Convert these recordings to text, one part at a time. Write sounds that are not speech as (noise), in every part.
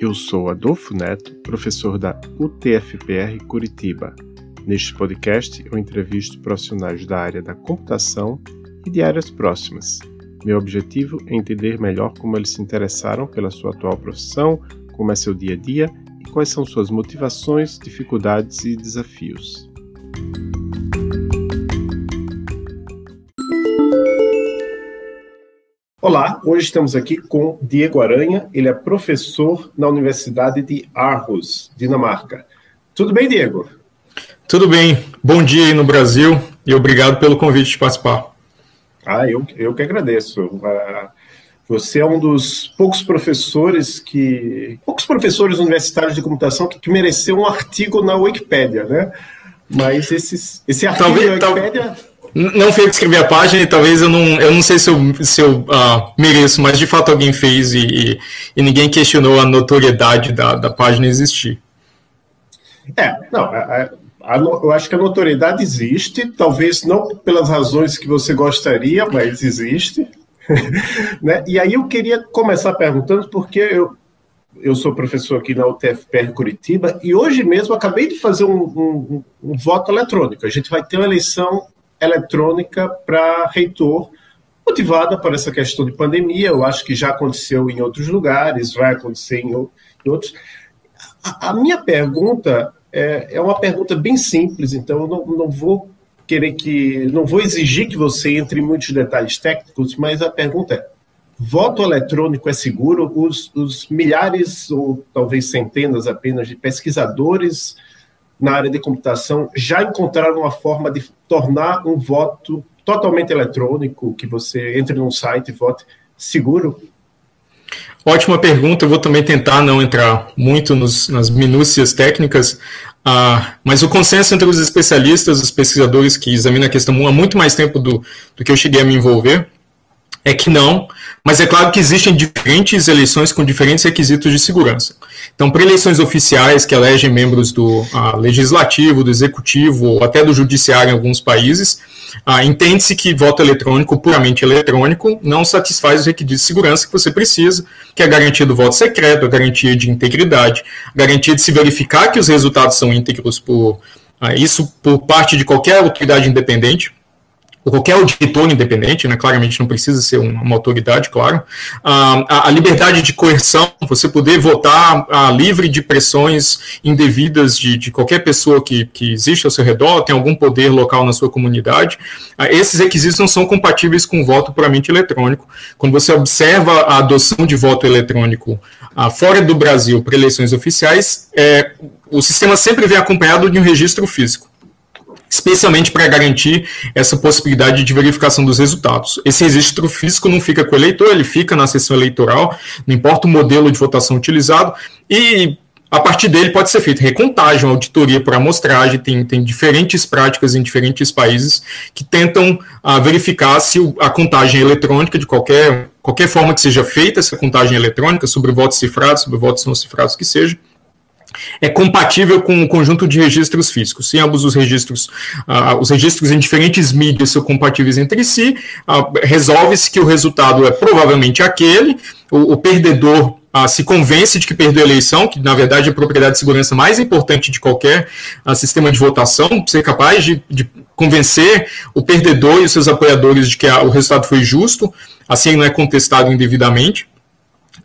Eu sou Adolfo Neto, professor da UTFPR Curitiba. Neste podcast, eu entrevisto profissionais da área da computação e de áreas próximas. Meu objetivo é entender melhor como eles se interessaram pela sua atual profissão, como é seu dia a dia e quais são suas motivações, dificuldades e desafios. Olá, hoje estamos aqui com Diego Aranha, ele é professor na Universidade de Aarhus, Dinamarca. Tudo bem, Diego? Tudo bem, bom dia aí no Brasil e obrigado pelo convite de participar. Ah, eu, eu que agradeço. Uh, você é um dos poucos professores que. poucos professores universitários de computação que, que mereceu um artigo na Wikipédia, né? Mas esse, esse artigo talvez, da Wikipédia. Tal não fui eu que escrevi a página e talvez eu não, eu não sei se eu, se eu uh, mereço, mas de fato alguém fez e, e, e ninguém questionou a notoriedade da, da página existir. É, não, a, a, eu acho que a notoriedade existe, talvez não pelas razões que você gostaria, mas existe. (laughs) né? E aí eu queria começar perguntando, porque eu, eu sou professor aqui na UTFPR Curitiba e hoje mesmo acabei de fazer um, um, um voto eletrônico. A gente vai ter uma eleição eletrônica para reitor, motivada por essa questão de pandemia. Eu acho que já aconteceu em outros lugares, vai acontecer em, outros. A, a, minha pergunta é, é, uma pergunta bem simples, então eu não, não vou querer que. não vou exigir que você entre em muitos detalhes técnicos, mas a pergunta é: voto eletrônico é seguro? Os, os milhares, ou talvez centenas apenas, de pesquisadores na área de computação já encontraram uma forma de tornar um voto totalmente eletrônico, que você entre num site e vote seguro? Ótima pergunta. Eu vou também tentar não entrar muito nos, nas minúcias técnicas, ah, mas o consenso entre os especialistas, os pesquisadores que examinam a questão há muito mais tempo do, do que eu cheguei a me envolver, é que não, mas é claro que existem diferentes eleições com diferentes requisitos de segurança. Então, para eleições oficiais que elegem membros do uh, legislativo, do executivo ou até do judiciário em alguns países, uh, entende-se que voto eletrônico, puramente eletrônico, não satisfaz os requisitos de segurança que você precisa, que é a garantia do voto secreto, a garantia de integridade, a garantia de se verificar que os resultados são íntegros por uh, isso por parte de qualquer autoridade independente qualquer auditor independente, né, claramente não precisa ser uma, autoridade, claro, a, a, liberdade de coerção, você poder votar a, livre de pressões indevidas de, de qualquer pessoa que, que existe ao seu redor, tem algum poder local na sua comunidade, esses requisitos não são compatíveis com o voto puramente eletrônico. Quando você observa a adoção de voto eletrônico fora do Brasil para eleições oficiais, é, o sistema sempre vem acompanhado de um registro físico especialmente para garantir essa possibilidade de verificação dos resultados. Esse registro físico não fica com o eleitor, ele fica na sessão eleitoral, não importa o modelo de votação utilizado, e a partir dele pode ser feita recontagem, auditoria por amostragem, tem, tem diferentes práticas em diferentes países que tentam ah, verificar se a contagem eletrônica, de qualquer, qualquer forma que seja feita, essa contagem eletrônica, sobre votos cifrados, sobre votos não cifrados que seja, é compatível com o conjunto de registros físicos. Se ambos os registros, uh, os registros em diferentes mídias são compatíveis entre si, uh, resolve-se que o resultado é provavelmente aquele, o, o perdedor uh, se convence de que perdeu a eleição, que na verdade é a propriedade de segurança mais importante de qualquer sistema de votação, ser capaz de, de, convencer o perdedor e os seus apoiadores de que o resultado foi justo, assim não é contestado indevidamente.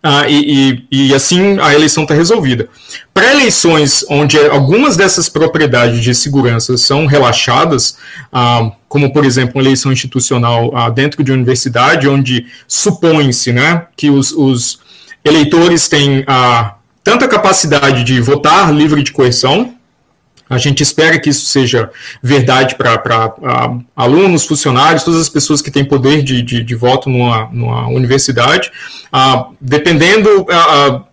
Ah, e, e, e, assim a eleição está resolvida. Para eleições onde algumas dessas propriedades de segurança são relaxadas, ah, como por exemplo uma eleição institucional ah, dentro de universidade, onde supõe-se né, que os, os, eleitores têm ah, tanta capacidade de votar livre de coerção, a gente espera que isso seja verdade para alunos, funcionários, todas as pessoas que têm poder de, de, de voto numa, numa universidade. Uh, dependendo uh,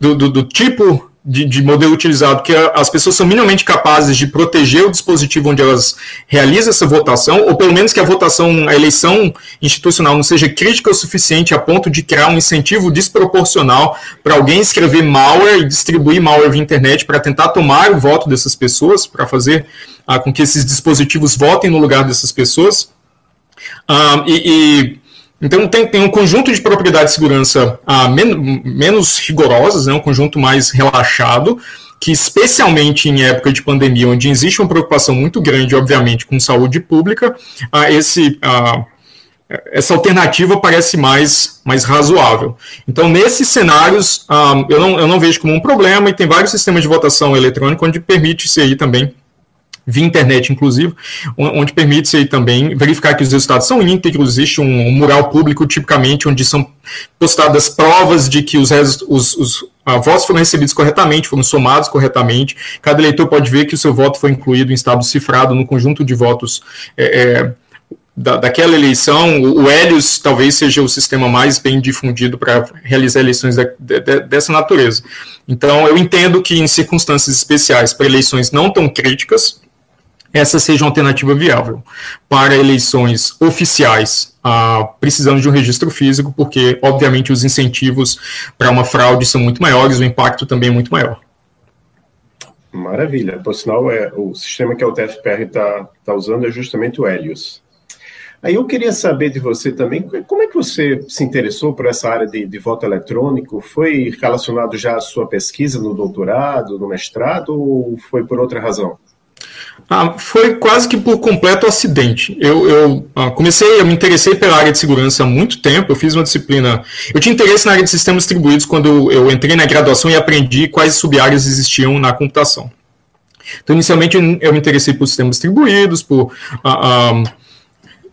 do, do, do, tipo de, de, modelo utilizado, que as pessoas são minimamente capazes de proteger o dispositivo onde elas realizam essa votação, ou pelo menos que a votação, a eleição institucional não seja crítica o suficiente a ponto de criar um incentivo desproporcional para alguém escrever malware e distribuir malware via internet para tentar tomar o voto dessas pessoas, para fazer ah, com que esses dispositivos votem no lugar dessas pessoas. Ah, e, e Então tem, tem um conjunto de propriedades de segurança ah, men menos rigorosas, né, um conjunto mais relaxado, que especialmente em época de pandemia, onde existe uma preocupação muito grande, obviamente, com saúde pública, ah, esse, ah, essa alternativa parece mais, mais razoável. Então, nesses cenários, ah, eu, não, eu não vejo como um problema, e tem vários sistemas de votação eletrônica onde permite-se aí também via internet, inclusive, onde permite-se também verificar que os resultados são íntegros, existe um, mural público, tipicamente, onde são postadas provas de que os, os, os uh, votos foram recebidos corretamente, foram somados corretamente, cada eleitor pode ver que o seu voto foi incluído em estado cifrado no conjunto de votos é, é, da, daquela eleição, o, o Helios talvez seja o sistema mais bem difundido para realizar eleições de, de, dessa natureza. Então, eu entendo que em circunstâncias especiais, para eleições não tão críticas, essa seja uma alternativa viável. Para eleições oficiais, ah, precisando de um registro físico, porque, obviamente, os incentivos para uma fraude são muito maiores, o impacto também é muito maior. Maravilha. Por sinal, é, o sistema que a UTFPR está tá usando é justamente o Helios. Aí eu queria saber de você também, como é que você se interessou por essa área de, de voto eletrônico? Foi relacionado já à sua pesquisa no doutorado, no mestrado, ou foi por outra razão? Ah, foi quase que por completo acidente. Eu, eu ah, comecei, eu me interessei pela área de segurança há muito tempo. Eu fiz uma disciplina. Eu tinha interesse na área de sistemas distribuídos quando eu, entrei na graduação e aprendi quais sub-áreas existiam na computação. Então, inicialmente, eu, eu me interessei por sistemas distribuídos, por ah, ah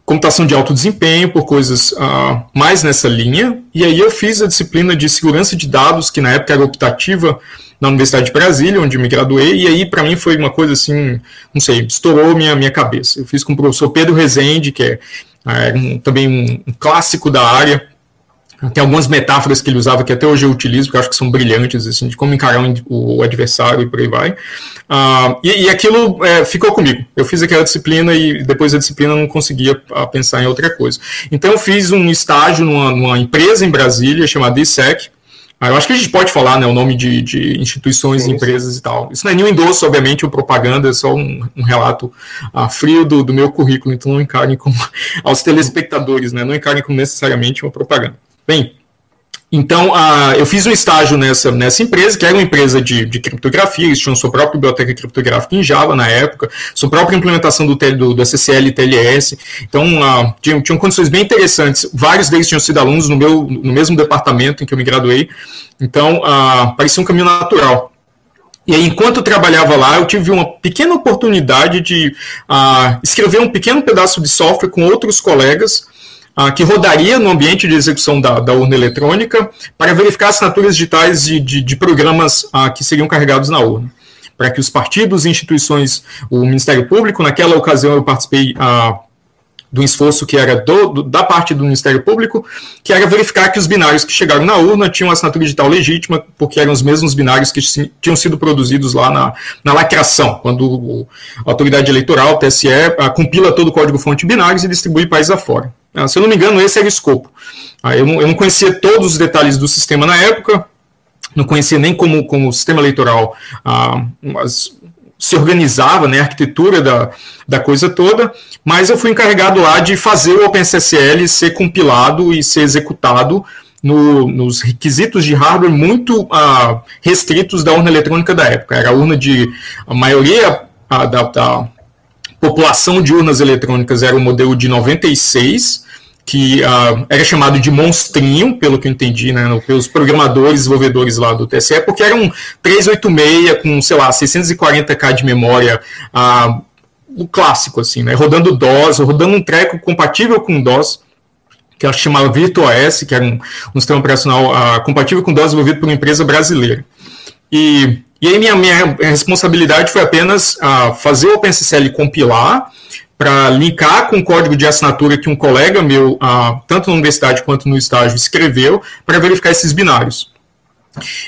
computação de alto desempenho, por coisas ah, mais nessa linha. E aí eu fiz a disciplina de segurança de dados, que na época era optativa na Universidade de Brasília, onde me graduei, e aí para mim foi uma coisa assim, não sei, estourou minha, minha cabeça. Eu fiz com o professor Pedro Rezende, que é, é um, também um, um, clássico da área, tem algumas metáforas que ele usava que até hoje eu utilizo, que eu acho que são brilhantes, assim, de como encarar o adversário e por aí vai. Uh, e, e, aquilo é, ficou comigo. Eu fiz aquela disciplina e depois da disciplina não conseguia uh, pensar em outra coisa. Então eu fiz um estágio numa, numa empresa em Brasília chamada ISEC, ah, eu acho que a gente pode falar né, o nome de, de instituições, sim, empresas sim. e tal. Isso não é nenhum endosso, obviamente, ou propaganda, é só um, um relato ah, frio do, do, meu currículo, então não encarem como (laughs) aos telespectadores, né, não encarem como necessariamente uma propaganda. Bem, então, uh, eu fiz um estágio nessa, nessa empresa, que era uma empresa de, de criptografia, eles tinham sua própria biblioteca criptográfica em Java na época, sua própria implementação do, do, do SSL e TLS. Então, uh, tinham, tinham condições bem interessantes. Vários deles tinham sido alunos no, meu, no mesmo departamento em que eu me graduei. Então, uh, parecia um caminho natural. E aí, enquanto eu trabalhava lá, eu tive uma pequena oportunidade de escrever um pequeno pedaço de software com outros colegas ah, que rodaria no ambiente de execução da, da, urna eletrônica para verificar assinaturas digitais de, de, de programas ah, que seriam carregados na urna. Para que os partidos instituições, o Ministério Público, naquela ocasião eu participei ah, do esforço que era do, do, da parte do Ministério Público, que era verificar que os binários que chegaram na urna tinham assinatura digital legítima, porque eram os mesmos binários que tinham sido produzidos lá na, na lacração, quando a autoridade eleitoral, o TSE, compila todo o código-fonte binários e distribui país afora. Ah, se eu não me engano, esse era o escopo. Ah, eu, não, eu não conhecia todos os detalhes do sistema na época, não conhecia nem como, como o sistema eleitoral ah, se organizava, né, a arquitetura da, da coisa toda, mas eu fui encarregado lá de fazer o OpenSSL ser compilado e ser executado no, nos requisitos de hardware muito ah, restritos da urna eletrônica da época. Era a urna de. A maioria ah, da, da população de urnas eletrônicas era o modelo de 96, que uh, era chamado de monstrinho, pelo que eu entendi, né, pelos programadores, desenvolvedores lá do TSE, porque era um 386 com, sei lá, 640k de memória, uh, o clássico, assim, né, rodando DOS, rodando um treco compatível com DOS, que eu chamava VirtuOS, que era um, um sistema operacional uh, compatível com DOS desenvolvido por uma empresa brasileira. E e aí minha, minha responsabilidade foi apenas uh, fazer o OpenSSL compilar para linkar com o código de assinatura que um colega meu, uh, tanto na universidade quanto no estágio, escreveu para verificar esses binários.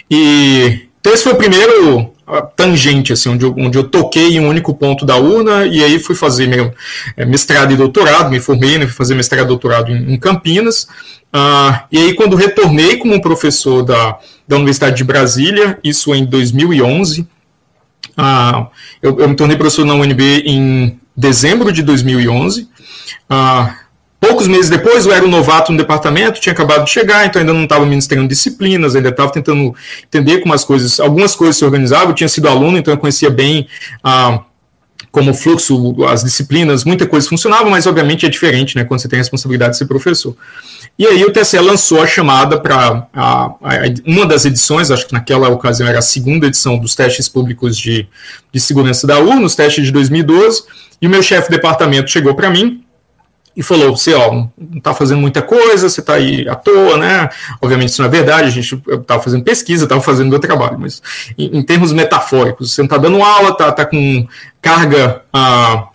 E então esse foi o primeiro tangente, assim, onde eu, onde eu toquei em um único ponto da urna, e aí fui fazer meu é, mestrado e doutorado, me formei, né, fui fazer mestrado e doutorado em, em Campinas, uh, e aí quando retornei como professor da, da Universidade de Brasília, isso em 2011, uh, ah, eu, eu, me tornei professor na UNB em dezembro de 2011, uh, poucos meses depois, eu era um novato no departamento, tinha acabado de chegar, então ainda não estava ministrando disciplinas, ainda estava tentando entender como as coisas, algumas coisas se organizavam, eu tinha sido aluno, então eu conhecia bem ah, como fluxo, as disciplinas, muita coisa funcionava, mas obviamente é diferente, né, quando você tem a responsabilidade de ser professor. E aí o TSE lançou a chamada para uma das edições, acho que naquela ocasião era a segunda edição dos testes públicos de, de segurança da urna, os testes de 2012, e o meu chefe de departamento chegou para mim e falou: você ó, não está fazendo muita coisa, você está aí à toa, né? Obviamente isso não é verdade, a gente estava fazendo pesquisa, estava fazendo meu trabalho, mas em, em, termos metafóricos, você não está dando aula, está tá com carga ah,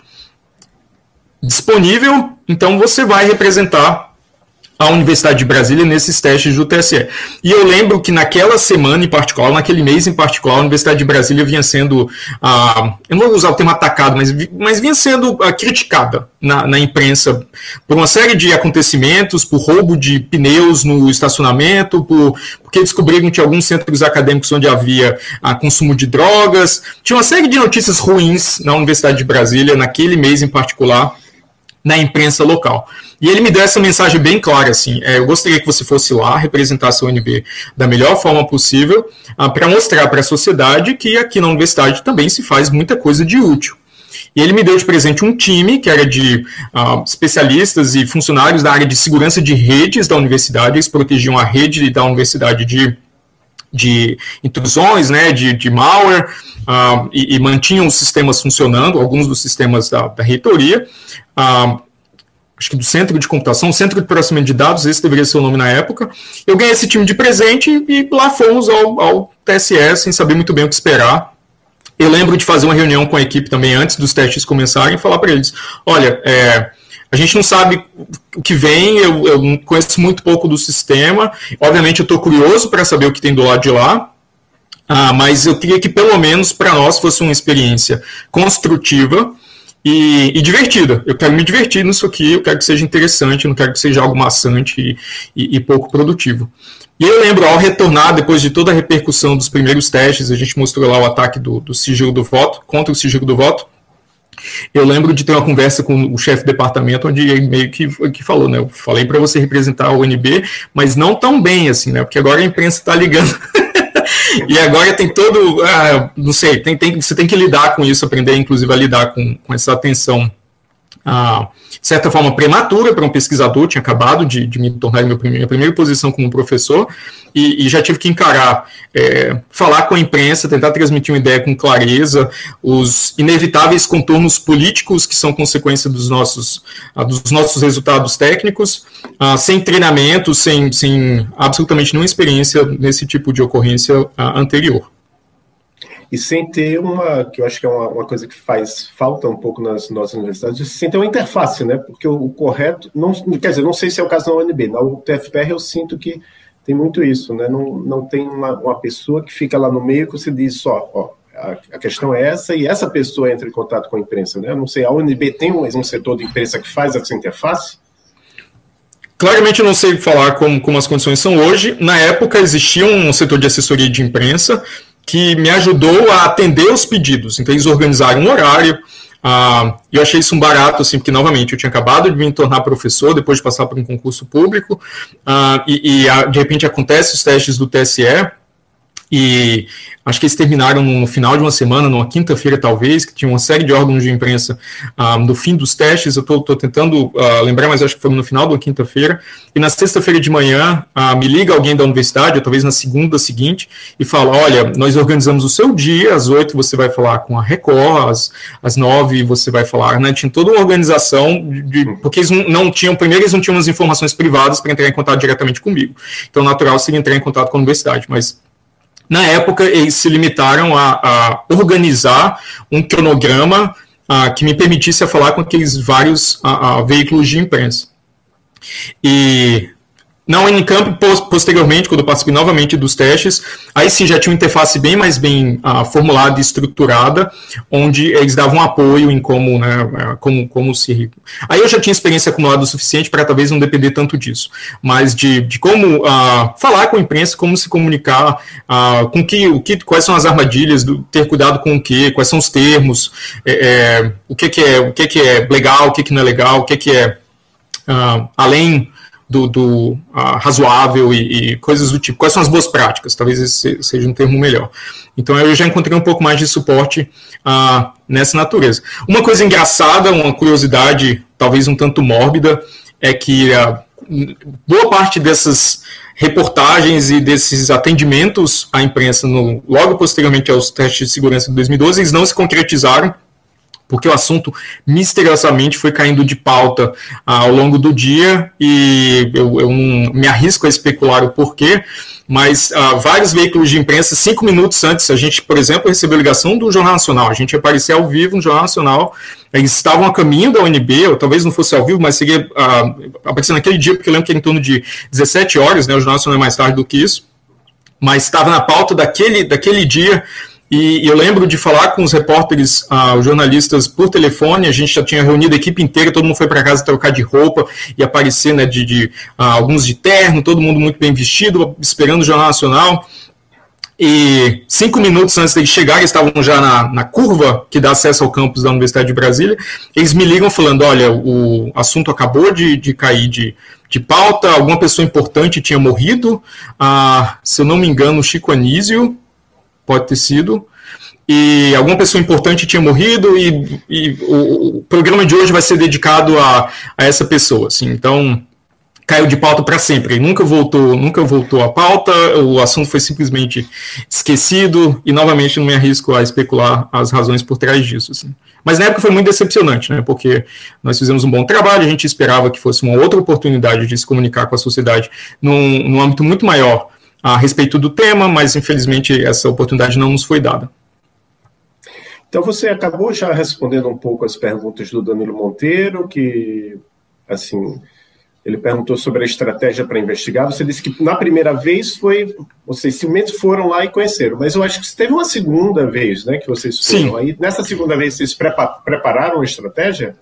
disponível, então você vai representar a Universidade de Brasília nesses testes do TSE. E eu lembro que naquela semana em particular, naquele mês em particular, a Universidade de Brasília vinha sendo, ah, eu não vou usar o termo atacado, mas, mas vinha sendo ah, criticada na, na, imprensa por uma série de acontecimentos, por roubo de pneus no estacionamento, por, porque descobriram que alguns centros acadêmicos onde havia ah, consumo de drogas. Tinha uma série de notícias ruins na Universidade de Brasília, naquele mês em particular, na imprensa local. E ele me deu essa mensagem bem clara, assim, é, eu gostaria que você fosse lá, representasse a UNB da melhor forma possível, ah, para mostrar para a sociedade que aqui na universidade também se faz muita coisa de útil. E ele me deu de presente um time que era de uh, especialistas e funcionários da área de segurança de redes da universidade, eles protegiam a rede da universidade de, de intrusões, né, de, de malware, uh, e, e, mantinham os sistemas funcionando, alguns dos sistemas da, da reitoria. Uh, acho que do Centro de Computação, Centro de Processamento de Dados, esse deveria ser o nome na época. Eu ganhei esse time de presente e lá fomos ao, ao TSE sem saber muito bem o que esperar. Eu lembro de fazer uma reunião com a equipe também antes dos testes começarem e falar para eles: olha, é, a gente não sabe o que vem, eu, eu conheço muito pouco do sistema. Obviamente, eu estou curioso para saber o que tem do lado de lá. Ah, mas eu queria que pelo menos para nós fosse uma experiência construtiva e, e, divertida. Eu quero me divertir nisso aqui, eu quero que seja interessante, não quero que seja algo maçante e, e, e, pouco produtivo. E eu lembro, ao retornar, depois de toda a repercussão dos primeiros testes, a gente mostrou lá o ataque do, do sigilo do voto, contra o sigilo do voto. Eu lembro de ter uma conversa com o chefe de departamento, onde ele meio que, que falou, né? Eu falei para você representar a UNB, mas não tão bem assim, né? Porque agora a imprensa está ligando. (laughs) e agora tem todo, ah, não sei, tem, tem, você tem que lidar com isso, aprender inclusive a lidar com, com essa atenção ah, de certa forma, prematura para um pesquisador, tinha acabado de, de me tornar minha primeira, minha primeira posição como professor, e, e já tive que encarar, é, falar com a imprensa, tentar transmitir uma ideia com clareza, os inevitáveis contornos políticos que são consequência dos nossos, ah, dos nossos resultados técnicos, ah, sem treinamento, sem, sem absolutamente nenhuma experiência nesse tipo de ocorrência ah, anterior e sem ter uma, que eu acho que é uma, uma, coisa que faz falta um pouco nas nossas universidades, sem ter uma interface, né? Porque o, o, correto, não, quer dizer, não sei se é o caso da UNB, na UTFPR eu sinto que tem muito isso, né? Não, não tem uma, uma pessoa que fica lá no meio que você diz só, ó, a, a, questão é essa e essa pessoa entra em contato com a imprensa, né? Eu não sei, a UNB tem um, um setor de imprensa que faz essa interface? Claramente eu não sei falar como, como as condições são hoje. Na época existia um setor de assessoria de imprensa, que me ajudou a atender os pedidos. Então, eles organizaram um horário. Ah, eu achei isso um barato, assim, porque, novamente, eu tinha acabado de me tornar professor depois de passar por um concurso público, ah, e, e, de repente acontece os testes do TSE, e acho que eles terminaram no final de uma semana, numa quinta-feira talvez, que tinha uma série de órgãos de imprensa ah, no fim dos testes, eu estou tentando ah, lembrar, mas acho que foi no final da quinta-feira, e na sexta-feira de manhã ah, me liga alguém da universidade, ou talvez na segunda seguinte, e fala, olha, nós organizamos o seu dia, às oito você vai falar com a Record, às, nove você vai falar, né, tinha toda uma organização, de, porque eles não tinham, primeiro eles não tinham as informações privadas para entrar em contato diretamente comigo, então natural seria entrar em contato com a universidade, mas na época, eles se limitaram a, a organizar um cronograma a, que me permitisse falar com aqueles vários a, veículos de imprensa. E na Unicamp, posteriormente, quando eu participei novamente dos testes, aí sim já tinha uma interface bem mais bem uh, formulada e estruturada, onde eles davam apoio em como, né, é, como, como se... Aí eu já tinha experiência acumulada o suficiente para talvez não depender tanto disso, mas de, de como uh, falar com a imprensa, como se comunicar, uh, com que, o que, quais são as armadilhas, do, ter cuidado com o que, quais são os termos, é, é, o que, que, é, o que, que é legal, o que, que não é legal, o que, que é uh, além do, do razoável e, e, coisas do tipo. Quais são as boas práticas? Talvez esse seja um termo melhor. Então eu já encontrei um pouco mais de suporte uh, nessa natureza. Uma coisa engraçada, uma curiosidade, talvez um tanto mórbida, é que uh, boa parte dessas reportagens e desses atendimentos à imprensa no, logo posteriormente aos testes de segurança de 2012, eles não se concretizaram porque o assunto misteriosamente foi caindo de pauta ah, ao longo do dia e eu, eu me arrisco a especular o porquê, mas ah, vários veículos de imprensa, cinco minutos antes, a gente, por exemplo, recebeu ligação do Jornal Nacional, a gente apareceu ao vivo no Jornal Nacional, eles estavam a caminho da UNB, ou talvez não fosse ao vivo, mas seria ah, aparecendo naquele dia, porque eu lembro que era em torno de 17 horas, né, o Jornal Nacional é mais tarde do que isso, mas estava na pauta daquele, daquele dia e eu lembro de falar com os repórteres, ah, os jornalistas por telefone, a gente já tinha reunido a equipe inteira, todo mundo foi para casa trocar de roupa e aparecer, né, de, de ah, alguns de terno, todo mundo muito bem vestido, esperando o Jornal Nacional. E cinco minutos antes de chegar, estavam já na, na curva que dá acesso ao campus da Universidade de Brasília. Eles me ligam falando: olha, o assunto acabou de, de cair de, de pauta, alguma pessoa importante tinha morrido. Ah, se eu não me engano, Chico Anísio, pode ter sido, e alguma pessoa importante tinha morrido e, e o, o, programa de hoje vai ser dedicado a, a essa pessoa, assim, então caiu de pauta para sempre, nunca voltou, nunca voltou à pauta, o assunto foi simplesmente esquecido, e novamente não me arrisco a especular as razões por trás disso, assim. Mas na época foi muito decepcionante, né, porque nós fizemos um bom trabalho, a gente esperava que fosse uma outra oportunidade de se comunicar com a sociedade num, num âmbito muito maior, a respeito do tema, mas infelizmente essa oportunidade não nos foi dada. Então você acabou já respondendo um pouco as perguntas do Danilo Monteiro, que assim ele perguntou sobre a estratégia para investigar. Você disse que na primeira vez foi, vocês simplesmente foram lá e conheceram, mas eu acho que teve uma segunda vez, né, que vocês foram Sim. aí. Nessa segunda vez vocês prepararam a estratégia?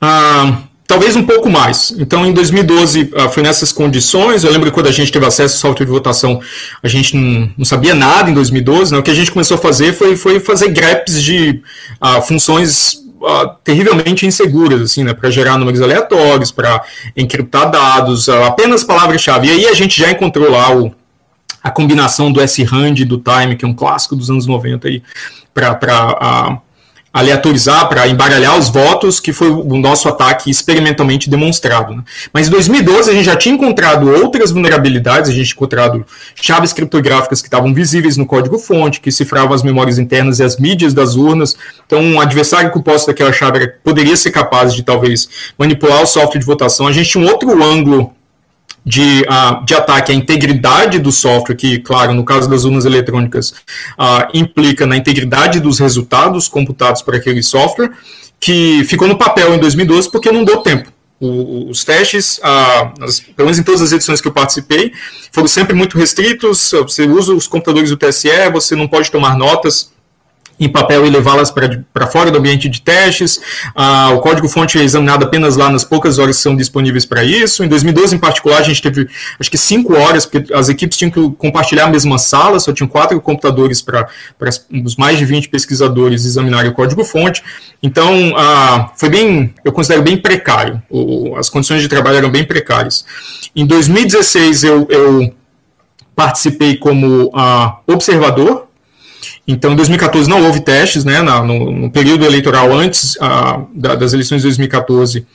Ah, Talvez um pouco mais. Então, em 2012, ah, foi nessas condições. Eu lembro que quando a gente teve acesso ao software de votação, a gente não, não sabia nada em 2012. Né? O que a gente começou a fazer foi, foi fazer greps de uh, funções uh, terrivelmente inseguras, assim, né? para gerar números aleatórios, para encriptar dados, uh, apenas palavras-chave. E aí a gente já encontrou lá o, a combinação do S-RAND e do Time, que é um clássico dos anos 90, para aleatorizar, para embaralhar os votos, que foi o nosso ataque experimentalmente demonstrado. Né? Mas em 2012 a gente já tinha encontrado outras vulnerabilidades, a gente encontrado chaves criptográficas que estavam visíveis no código-fonte, que cifravam as memórias internas e as mídias das urnas. Então, um adversário que posto daquela chave poderia ser capaz de talvez manipular o software de votação. A gente tinha um outro ângulo de, uh, de ataque à integridade do software, que, claro, no caso das urnas eletrônicas, uh, implica na integridade dos resultados computados por aquele software, que ficou no papel em 2012 porque não deu tempo. O, os testes, uh, as, pelo menos em todas as edições que eu participei, foram sempre muito restritos. Você usa os computadores do TSE, você não pode tomar notas em papel e levá-las para fora do ambiente de testes. Ah, o código-fonte é examinado apenas lá nas poucas horas que são disponíveis para isso. Em 2012, em particular, a gente teve acho que cinco horas, porque as equipes tinham que compartilhar a mesma sala, só tinham quatro computadores para os mais de 20 pesquisadores examinarem o código-fonte. Então, ah, foi bem, eu considero bem precário. O, as condições de trabalho eram bem precárias. Em 2016, eu, eu participei como ah, observador então, em 2014 não houve testes, né, no, no período eleitoral antes uh, da, das eleições de 2014, uh,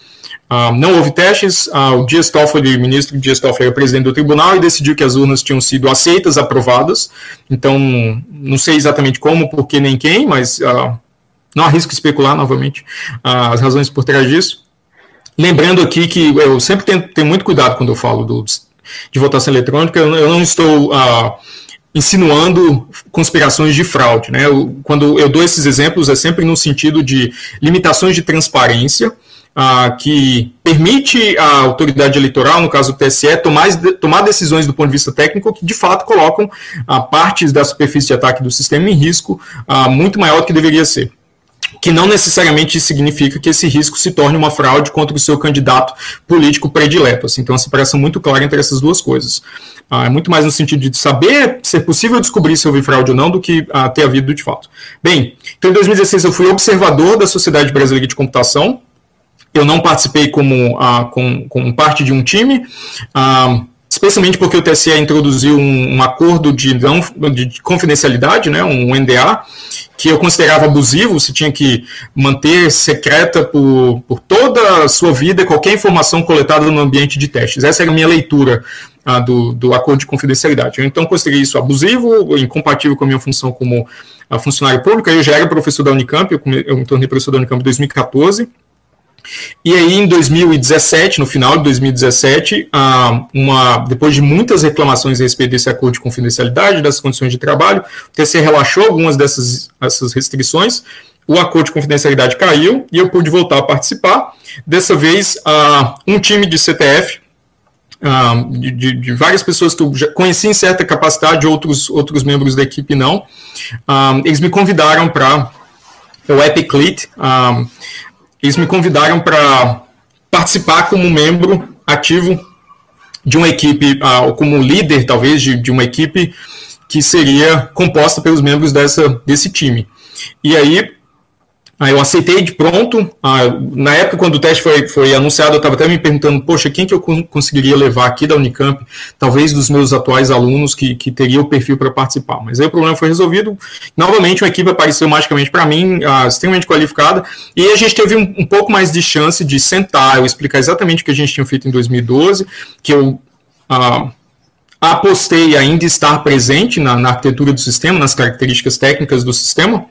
ah, não houve testes. Uh, o Dias Toffoli, ministro Dias Toffoli, era presidente do tribunal e decidiu que as urnas tinham sido aceitas, aprovadas. Então, não sei exatamente como, por que nem quem, mas não arrisco especular novamente as razões por trás disso. Lembrando aqui que eu sempre tenho, tenho muito cuidado quando eu falo do, de votação eletrônica, eu, eu não estou insinuando conspirações de fraude. Né? Eu, quando eu dou esses exemplos, é sempre no sentido de limitações de transparência, ah, que permite à autoridade eleitoral, no caso do TSE, tomar, tomar decisões do ponto de vista técnico que, de fato, colocam ah, partes da superfície de ataque do sistema em risco ah, muito maior do que deveria ser que não necessariamente significa que esse risco se torne uma fraude contra o seu candidato político predileto. Assim, então, uma separação muito clara entre essas duas coisas. Ah, é muito mais no sentido de saber se é possível descobrir se houve fraude ou não do que ah, ter havido de fato. Bem, então em 2016 eu fui observador da Sociedade Brasileira de Computação. eu não participei como, uh, com, parte de um time, uh, especialmente porque o TSE introduziu um, um acordo de, não, de confidencialidade, né, um NDA, que eu considerava abusivo, você tinha que manter secreta por, por toda a sua vida qualquer informação coletada no ambiente de testes. Essa era a minha leitura ah, do, do acordo de confidencialidade. Eu, então, considerei isso abusivo, incompatível com a minha função como ah, funcionário público. Eu já era professor da Unicamp, eu, eu me tornei professor da Unicamp em 2014, e aí, em 2017, no final de 2017, uma, depois de muitas reclamações a respeito desse acordo de confidencialidade, das condições de trabalho, o TCE relaxou algumas dessas, dessas restrições, o acordo de confidencialidade caiu e eu pude voltar a participar. Dessa vez, um time de CTF, de, de, de, várias pessoas que eu já conheci em certa capacidade, outros, outros membros da equipe não, eles me convidaram para o Epiclit, eles me convidaram para participar como membro ativo de uma equipe, uh, como líder, talvez, de, de uma equipe que seria composta pelos membros dessa, desse time. E aí, Aí eu aceitei de pronto. Ah, na época, quando o teste foi, foi anunciado, eu estava até me perguntando, poxa, quem que eu conseguiria levar aqui da Unicamp, talvez dos meus atuais alunos que, que teria o perfil para participar. Mas aí o problema foi resolvido. Novamente, uma equipe apareceu magicamente para mim, ah, extremamente qualificada, e a gente teve um, um, pouco mais de chance de sentar, eu explicar exatamente o que a gente tinha feito em 2012, que eu ah, apostei ainda estar presente na, na arquitetura do sistema, nas características técnicas do sistema,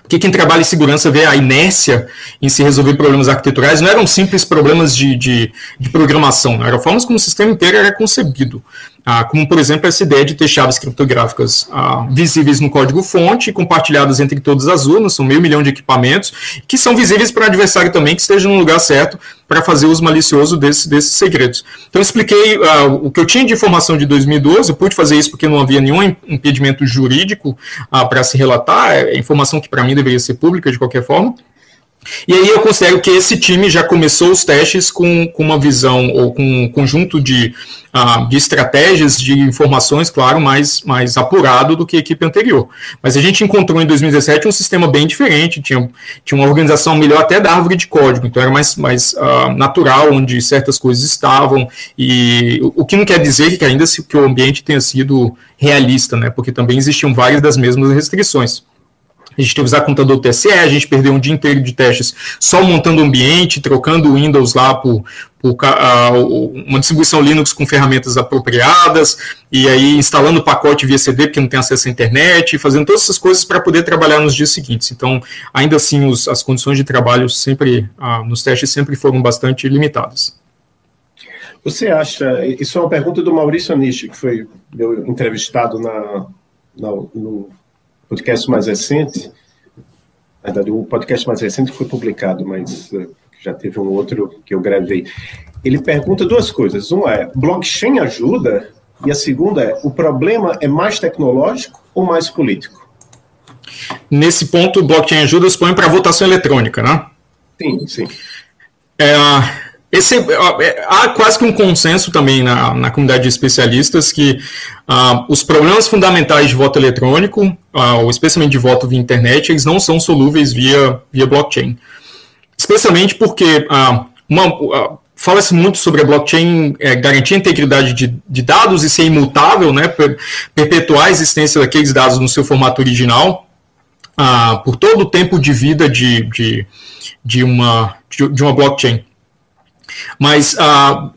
porque quem trabalha em segurança vê a inércia em se resolver problemas arquiteturais, não eram simples problemas de, de, de programação, não eram formas como o sistema inteiro era concebido. Ah, como, por exemplo, essa ideia de ter chaves criptográficas ah, visíveis no código-fonte, compartilhadas entre todas as urnas, são meio milhão de equipamentos, que são visíveis para o adversário também, que esteja no lugar certo para fazer uso malicioso desse, desses segredos. Então, expliquei ah, o que eu tinha de informação de 2012, eu pude fazer isso porque não havia nenhum impedimento jurídico ah, para se relatar, é informação que para mim deveria ser pública de qualquer forma. E aí eu considero que esse time já começou os testes com, com uma visão ou com um conjunto de, uh, de estratégias, de informações, claro, mais, mais apurado do que a equipe anterior. Mas a gente encontrou em 2017 um sistema bem diferente, tinha, tinha uma organização melhor até da árvore de código, então era mais, mais uh, natural, onde certas coisas estavam, e o, que não quer dizer que ainda se, que o ambiente tenha sido realista, né, porque também existiam várias das mesmas restrições. A gente teve que usar computador TSE, a gente perdeu um dia inteiro de testes só montando ambiente, trocando o Windows lá por, por uh, uma distribuição Linux com ferramentas apropriadas, e aí instalando o pacote via CD porque não tem acesso à internet, fazendo todas essas coisas para poder trabalhar nos dias seguintes. Então, ainda assim, os, as condições de trabalho sempre, uh, nos testes sempre foram bastante limitadas. Você acha, isso é uma pergunta do Maurício Anishi, que foi meu entrevistado na, na no podcast mais recente, na verdade, o podcast mais recente foi publicado, mas uh, já teve um outro que eu gravei. Ele pergunta duas coisas. Uma é: blockchain ajuda? E a segunda é: o problema é mais tecnológico ou mais político? Nesse ponto, o blockchain ajuda, põe para votação eletrônica, né? Sim, sim. É, esse, é, há quase que um consenso também na, na comunidade de especialistas que uh, os problemas fundamentais de voto eletrônico, uh, ou especialmente de voto via internet, eles não são solúveis via, via blockchain. Especialmente porque uh, fala-se muito sobre a blockchain é, garantir a integridade de, de, dados e ser imutável, né, perpetuar a existência daqueles dados no seu formato original, por todo o tempo de vida de, de, de, uma, de, de uma blockchain. Mas ah,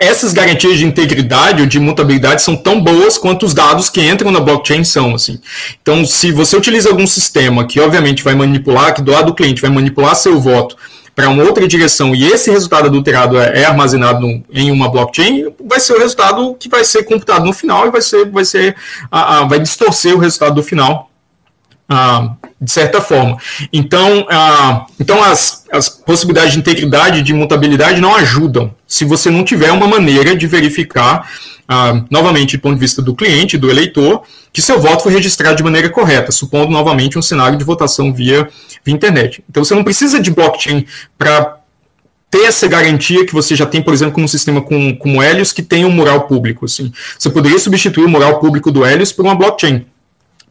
essas garantias de integridade ou de mutabilidade são tão boas quanto os dados que entram na blockchain são. Assim. Então, se você utiliza algum sistema que, obviamente, vai manipular, que do lado do cliente vai manipular seu voto para uma outra direção e esse resultado adulterado é, é armazenado no, em uma blockchain, vai ser o resultado que vai ser computado no final e vai ser, vai ser, ah, ah, vai distorcer o resultado do final ah, de certa forma. Então, ah, então as, as possibilidades de integridade de mutabilidade não ajudam se você não tiver uma maneira de verificar, ah, novamente, do ponto de vista do cliente, do eleitor, que seu voto foi registrado de maneira correta, supondo novamente um cenário de votação via, via internet. Então, você não precisa de blockchain para ter essa garantia que você já tem, por exemplo, com um sistema como o Helios, que tem um mural público. Assim. Você poderia substituir o mural público do Helios por uma blockchain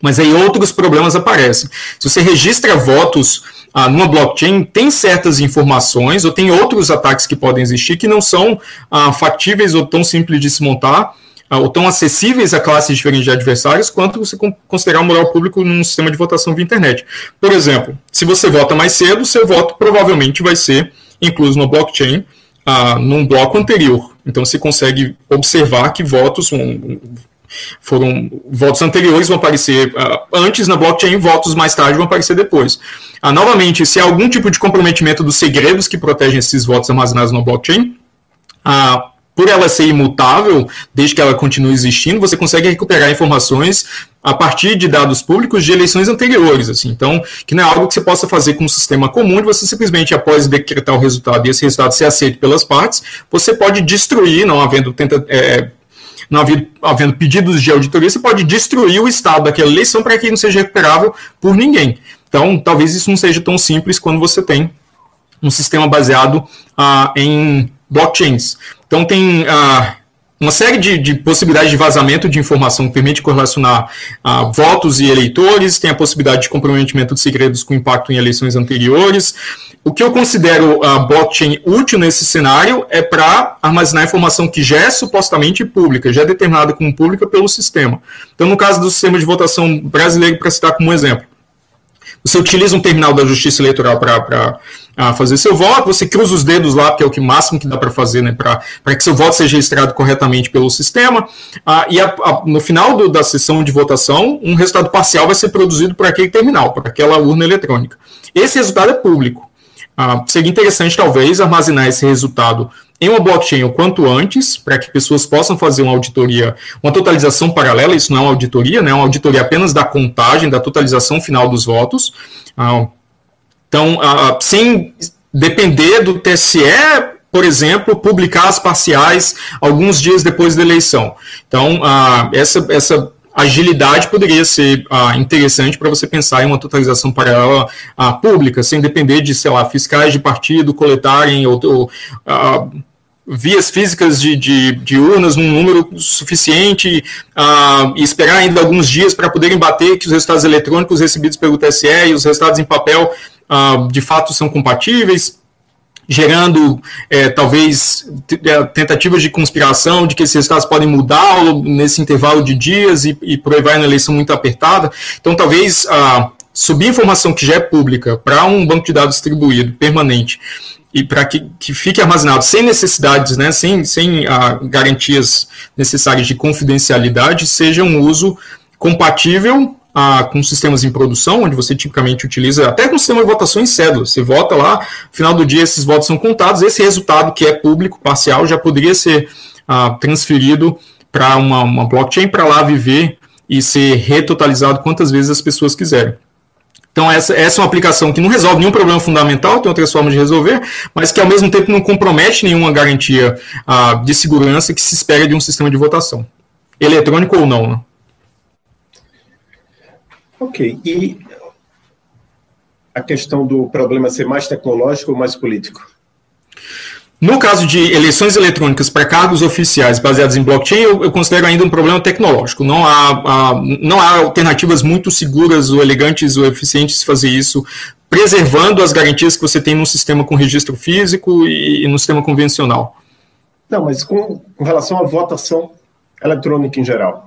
mas aí outros problemas aparecem. Se você registra votos ah, numa blockchain tem certas informações ou tem outros ataques que podem existir que não são ah, factíveis ou tão simples de se montar ah, ou tão acessíveis a classes diferentes de adversários quanto você considerar o moral público num sistema de votação via internet. Por exemplo, se você vota mais cedo, seu voto provavelmente vai ser incluso no blockchain ah, num bloco anterior. Então você consegue observar que votos um, foram votos anteriores vão aparecer uh, antes na blockchain, votos mais tarde vão aparecer depois. Uh, novamente, se há algum tipo de comprometimento dos segredos que protegem esses votos armazenados na blockchain, uh, por ela ser imutável, desde que ela continue existindo, você consegue recuperar informações a partir de dados públicos de eleições anteriores, assim. Então, que não é algo que você possa fazer com um sistema comum, de você simplesmente, após decretar o resultado e esse resultado ser aceito pelas partes, você pode destruir, não havendo tenta, é, não havendo, havendo pedidos de auditoria, você pode destruir o estado daquela eleição para que não seja recuperável por ninguém. Então, talvez isso não seja tão simples quando você tem um sistema baseado ah, em blockchains. Então tem ah, uma série de, de, possibilidades de vazamento de informação que permite correlacionar ah, votos e eleitores, tem a possibilidade de comprometimento de segredos com impacto em eleições anteriores. O que eu considero a blockchain útil nesse cenário é para armazenar informação que já é supostamente pública, já é determinada como pública pelo sistema. Então, no caso do sistema de votação brasileiro, para citar como exemplo, você utiliza um terminal da Justiça Eleitoral para fazer seu voto, você cruza os dedos lá, que é o que máximo que dá para fazer, né, para que seu voto seja registrado corretamente pelo sistema, ah, e a, a, no final do, da sessão de votação, um resultado parcial vai ser produzido por aquele terminal, por aquela urna eletrônica. Esse resultado é público. Ah, seria interessante, talvez, armazenar esse resultado em uma blockchain o quanto antes, para que pessoas possam fazer uma auditoria, uma totalização paralela, isso não é uma auditoria, né, é uma auditoria apenas da contagem, da totalização final dos votos. Ah, então, ah, sem depender do TSE, por exemplo, publicar as parciais alguns dias depois da eleição. Então, ah, essa, essa agilidade poderia ser ah, interessante para você pensar em uma totalização paralela ah, pública, sem depender de, sei lá, fiscais de partido coletarem ou, ou ah, vias físicas de, de, de, urnas num número suficiente uh, e esperar ainda alguns dias para poderem bater que os resultados eletrônicos recebidos pelo TSE e os resultados em papel uh, de fato são compatíveis, gerando é, talvez é, tentativas de conspiração de que esses resultados podem mudar nesse intervalo de dias e, e por aí vai na eleição muito apertada. Então, talvez subir informação que já é pública para um banco de dados distribuído, permanente, e para que, que fique armazenado sem necessidades, né, sem, sem garantias necessárias de confidencialidade, seja um uso compatível uh, com sistemas em produção, onde você tipicamente utiliza, até com sistema de votação em cédula. Você vota lá, no final do dia esses votos são contados, esse resultado que é público, parcial, já poderia ser uh, transferido para uma, uma blockchain para lá viver e ser retotalizado quantas vezes as pessoas quiserem. Então, essa, essa é uma aplicação que não resolve nenhum problema fundamental, tem outras formas de resolver, mas que ao mesmo tempo não compromete nenhuma garantia uh, de segurança que se espera de um sistema de votação, eletrônico ou não. Né? Ok. E a questão do problema ser mais tecnológico ou mais político? No caso de eleições eletrônicas para cargos oficiais baseados em blockchain, eu, eu considero ainda um problema tecnológico. Não há, há, não há alternativas muito seguras ou elegantes ou eficientes de fazer isso, preservando as garantias que você tem num sistema com registro físico e, e no sistema convencional. Não, mas com, com relação à votação eletrônica em geral.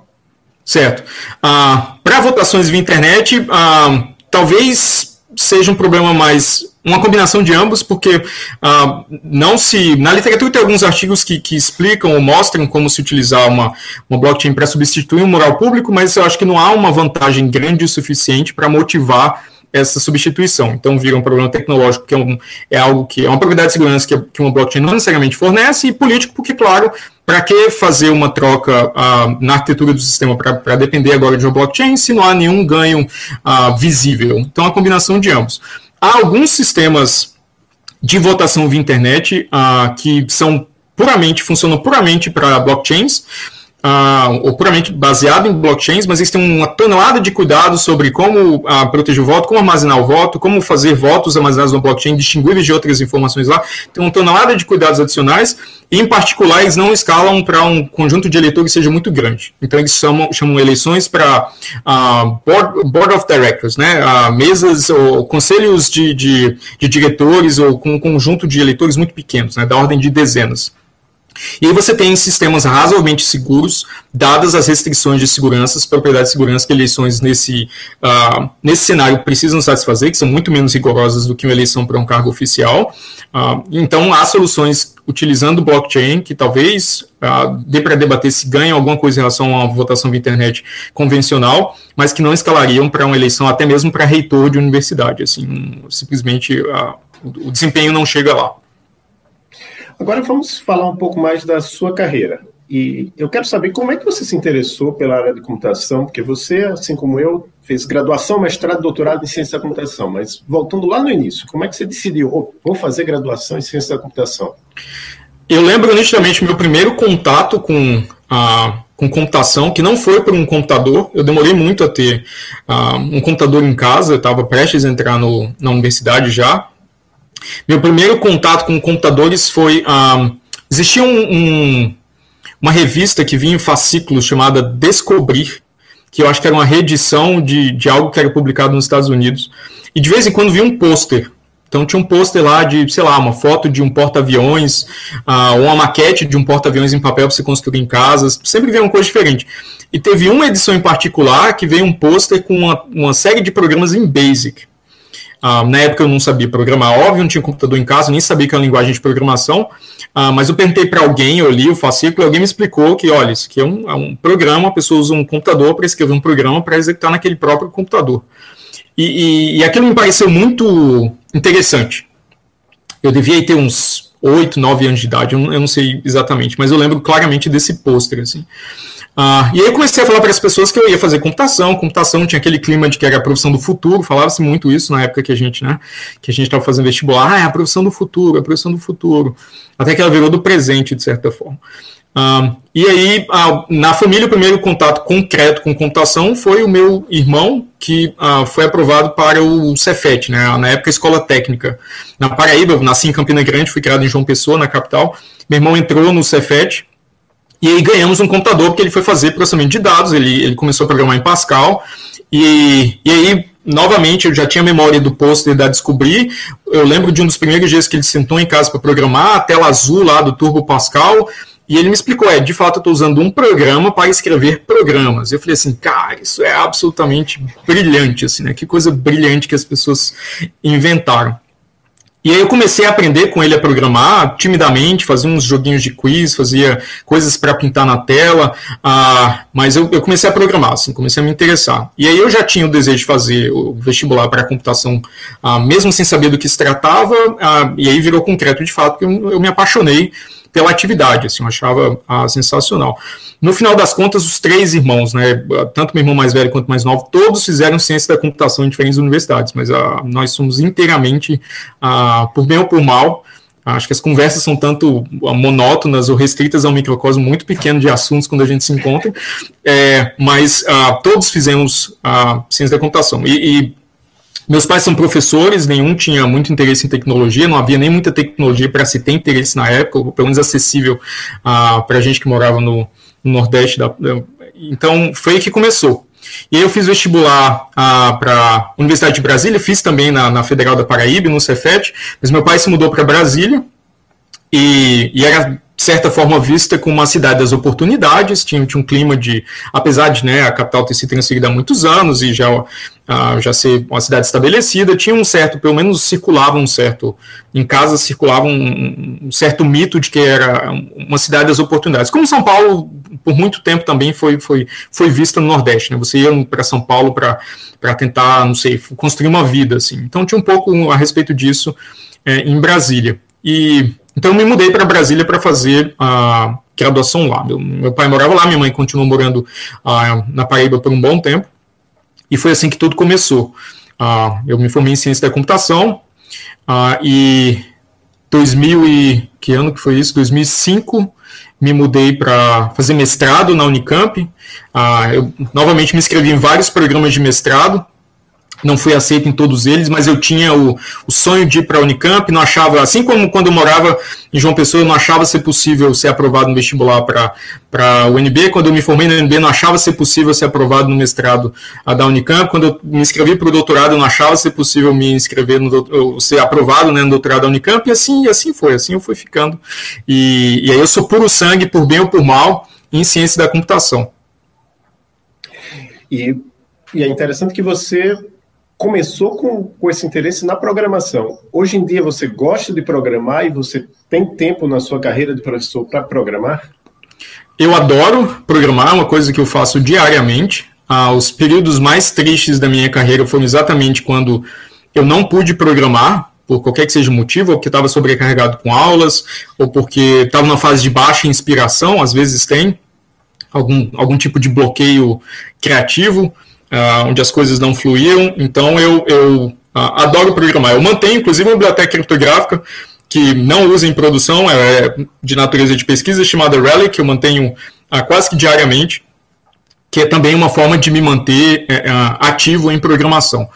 Certo. Ah, para votações via internet, ah, talvez seja um problema mais uma combinação de ambos, porque ah, não se. Na literatura tem alguns artigos que, que explicam ou mostram como se utilizar uma, uma blockchain para substituir um moral público, mas eu acho que não há uma vantagem grande o suficiente para motivar essa substituição. Então, vira um problema tecnológico, que é, um, é algo que é uma propriedade de segurança que, que uma blockchain não necessariamente fornece, e político, porque, claro, para que fazer uma troca uh, na arquitetura do sistema para depender agora de uma blockchain se não há nenhum ganho uh, visível? Então, a combinação de ambos. Há alguns sistemas de votação via internet uh, que são puramente, funcionam puramente para blockchains, uh, ou puramente baseado em blockchains, mas eles têm uma tonelada de cuidados sobre como uh, proteger o voto, como armazenar o voto, como fazer votos armazenados no blockchain distinguíveis de outras informações lá. Tem uma tonelada de cuidados adicionais, e em particular eles não escalam para um conjunto de eleitores que seja muito grande. Então eles chamam, chamam eleições para uh, board, board, of Directors, né? mesas ou conselhos de, de, de diretores ou com um conjunto de eleitores muito pequenos, né? da ordem de dezenas. E aí você tem sistemas razoavelmente seguros, dadas as restrições de segurança, as propriedades de segurança que eleições nesse, uh, nesse cenário precisam satisfazer, que são muito menos rigorosas do que uma eleição para um cargo oficial. Uh, então, há soluções utilizando blockchain que talvez uh, dê para debater se ganham alguma coisa em relação a uma votação via internet convencional, mas que não escalariam para uma eleição até mesmo para reitor de universidade. Assim, simplesmente o desempenho não chega lá. Agora vamos falar um pouco mais da sua carreira. E eu quero saber como é que você se interessou pela área de computação, porque você, assim como eu, fez graduação, mestrado, doutorado em ciência da computação. Mas voltando lá no início, como é que você decidiu, oh, vou fazer graduação em ciência da computação? Eu lembro nitidamente meu primeiro contato com a com computação, que não foi por um computador. Eu demorei muito a ter uh, um computador em casa, eu estava prestes a entrar no, na universidade já. Meu primeiro contato com computadores foi. Um, existia um, um, uma revista que vinha em fascículos chamada Descobrir, que eu acho que era uma reedição de, de algo que era publicado nos Estados Unidos. E de vez em quando vinha um pôster. Então tinha um pôster lá de, sei lá, uma foto de um porta-aviões, uh, ou uma maquete de um porta-aviões em papel para você construir em casa. Sempre vinha uma coisa diferente. E teve uma edição em particular que veio um pôster com uma, uma série de programas em Basic. Uh, na época eu não sabia programar, óbvio, não tinha computador em casa, nem sabia que era linguagem de programação, uh, mas eu perguntei para alguém, eu li o fascículo, alguém me explicou que, olha, isso aqui é um, é um programa, a pessoa usa um computador para escrever um programa para executar naquele próprio computador. E, e, e, aquilo me pareceu muito interessante. Eu devia ter uns 8, 9 anos de idade, eu não, sei exatamente, mas eu lembro claramente desse pôster, assim. Ah, e aí eu comecei a falar para as pessoas que eu ia fazer computação. Computação tinha aquele clima de que era a profissão do futuro, falava-se muito isso na época que a gente, né, que a gente estava fazendo vestibular. Ah, é a profissão do futuro, a profissão do futuro. Até que ela virou do presente, de certa forma. E aí, na família, o primeiro contato concreto com computação foi o meu irmão, que ah, foi aprovado para o Cefet, né, na época Escola Técnica. Na Paraíba, eu nasci em Campina Grande, fui criado em João Pessoa, na capital. Meu irmão entrou no Cefet, e aí ganhamos um computador porque ele foi fazer processamento de dados, ele, ele começou a programar em Pascal, e, e aí, novamente, eu já tinha memória do pôster da Descobrir, eu lembro de um dos primeiros dias que ele sentou em casa para programar, a tela azul lá do Turbo Pascal, e ele me explicou, é, de fato eu estou usando um programa para escrever programas. Eu falei assim, cara, isso é absolutamente brilhante, assim, né? Que coisa brilhante que as pessoas inventaram. E aí eu comecei a aprender com ele a programar timidamente, fazia uns joguinhos de quiz, fazia coisas para pintar na tela, uh, mas eu, eu, comecei a programar, assim, comecei a me interessar. E aí eu já tinha o desejo de fazer o vestibular para computação, uh, mesmo sem saber do que se tratava, uh, e aí virou concreto de fato, porque eu, eu me apaixonei pela atividade, assim, eu achava ah, sensacional. No final das contas, os três irmãos, né, tanto meu irmão mais velho quanto mais novo, todos fizeram ciência da computação em diferentes universidades, mas ah, nós somos inteiramente, ah, por bem ou por mal, Acho que as conversas são tanto monótonas ou restritas a um microcosmo muito pequeno de assuntos quando a gente se encontra, é, mas uh, todos fizemos uh, ciência da computação. E, e, meus pais são professores, nenhum tinha muito interesse em tecnologia, não havia nem muita tecnologia para se ter interesse na época, ou pelo menos acessível uh, para a gente que morava no, no Nordeste. Da, então, foi aí que começou. E aí eu fiz vestibular uh, para a Universidade de Brasília, fiz também na, na, Federal da Paraíba, no Cefet, mas meu pai se mudou para Brasília, e, e era certa forma vista como uma cidade das oportunidades, tinha, tinha um clima de, apesar de né, a capital ter sido transferida há muitos anos e já, uh, já ser uma cidade estabelecida, tinha um certo, pelo menos circulava um certo, em casa circulava um, um certo mito de que era uma cidade das oportunidades. Como São Paulo, por muito tempo também foi, foi, foi vista no Nordeste, né? Você ia para São Paulo para tentar, não sei, construir uma vida, assim. Então tinha um pouco a respeito disso é, em Brasília. E então eu me mudei para Brasília para fazer a graduação lá. Meu, meu, pai morava lá, minha mãe continuou morando uh, na Paraíba por um bom tempo. E foi assim que tudo começou. Uh, eu me formei em ciência da computação uh, e 2000 e que ano que foi isso? 2005 me mudei para fazer mestrado na Unicamp. Ah, eu novamente me inscrevi em vários programas de mestrado, não fui aceito em todos eles, mas eu tinha o, o sonho de ir para a Unicamp, não achava, assim como quando eu morava em João Pessoa, eu não achava ser possível ser aprovado no vestibular para a UNB, quando eu me formei na UNB, não achava ser possível ser aprovado no mestrado da Unicamp, quando eu me inscrevi para o doutorado, eu não achava ser possível me inscrever, no, ser aprovado né, no doutorado da Unicamp, e assim, e assim foi, assim eu fui ficando, e, e aí eu sou puro sangue, por bem ou por mal, em ciência da computação. E, e é interessante que você começou com, com esse interesse na programação. Hoje em dia você gosta de programar e você tem tempo na sua carreira de professor para programar? Eu adoro programar, é uma coisa que eu faço diariamente. Ah, os períodos mais tristes da minha carreira foram exatamente quando eu não pude programar, por qualquer que seja o motivo, ou porque estava sobrecarregado com aulas, ou porque estava numa fase de baixa inspiração, às vezes tem algum, algum tipo de bloqueio criativo uh, onde as coisas não fluíam. Então eu, eu uh, adoro programar. Eu mantenho, inclusive, uma biblioteca criptográfica que não usa em produção, é de natureza de pesquisa, chamada Relic, que eu mantenho uh, quase que diariamente que é também uma forma de me manter é, é, ativo em programação.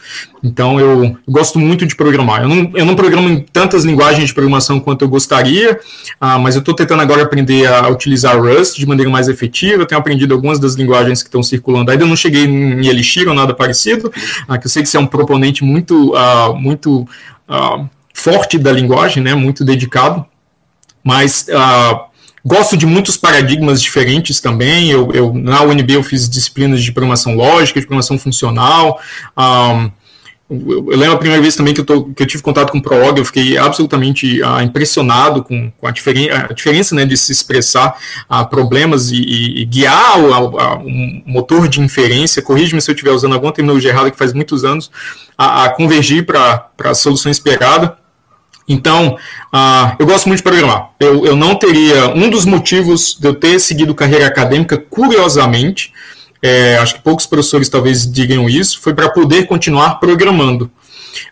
Então, eu gosto muito de programar. Eu não, eu não programo em tantas linguagens de programação quanto eu gostaria, ah, mas eu estou tentando agora aprender a utilizar Rust de maneira mais efetiva. Eu tenho aprendido algumas das linguagens que estão circulando. Ainda não cheguei em Elixir ou nada parecido, ah, que eu sei que você é um proponente muito, ah, muito ah, forte da linguagem, né, muito dedicado, mas ah, Gosto de muitos paradigmas diferentes também. Eu, eu, na UNB eu fiz disciplinas de programação lógica, de programação funcional. Um, eu, lembro a primeira vez também que eu, tô, que eu tive contato com o ProOg, eu fiquei absolutamente uh, impressionado com, com a, diferen a, diferença né, de se expressar uh, problemas e, e, e guiar o, a, um motor de inferência, corrige-me se eu estiver usando alguma terminologia errada que faz muitos anos, a, a convergir para a solução esperada. Então, uh, eu gosto muito de programar. Eu, eu não teria. Um dos motivos de eu ter seguido carreira acadêmica, curiosamente, é, acho que poucos professores talvez digam isso, foi para poder continuar programando.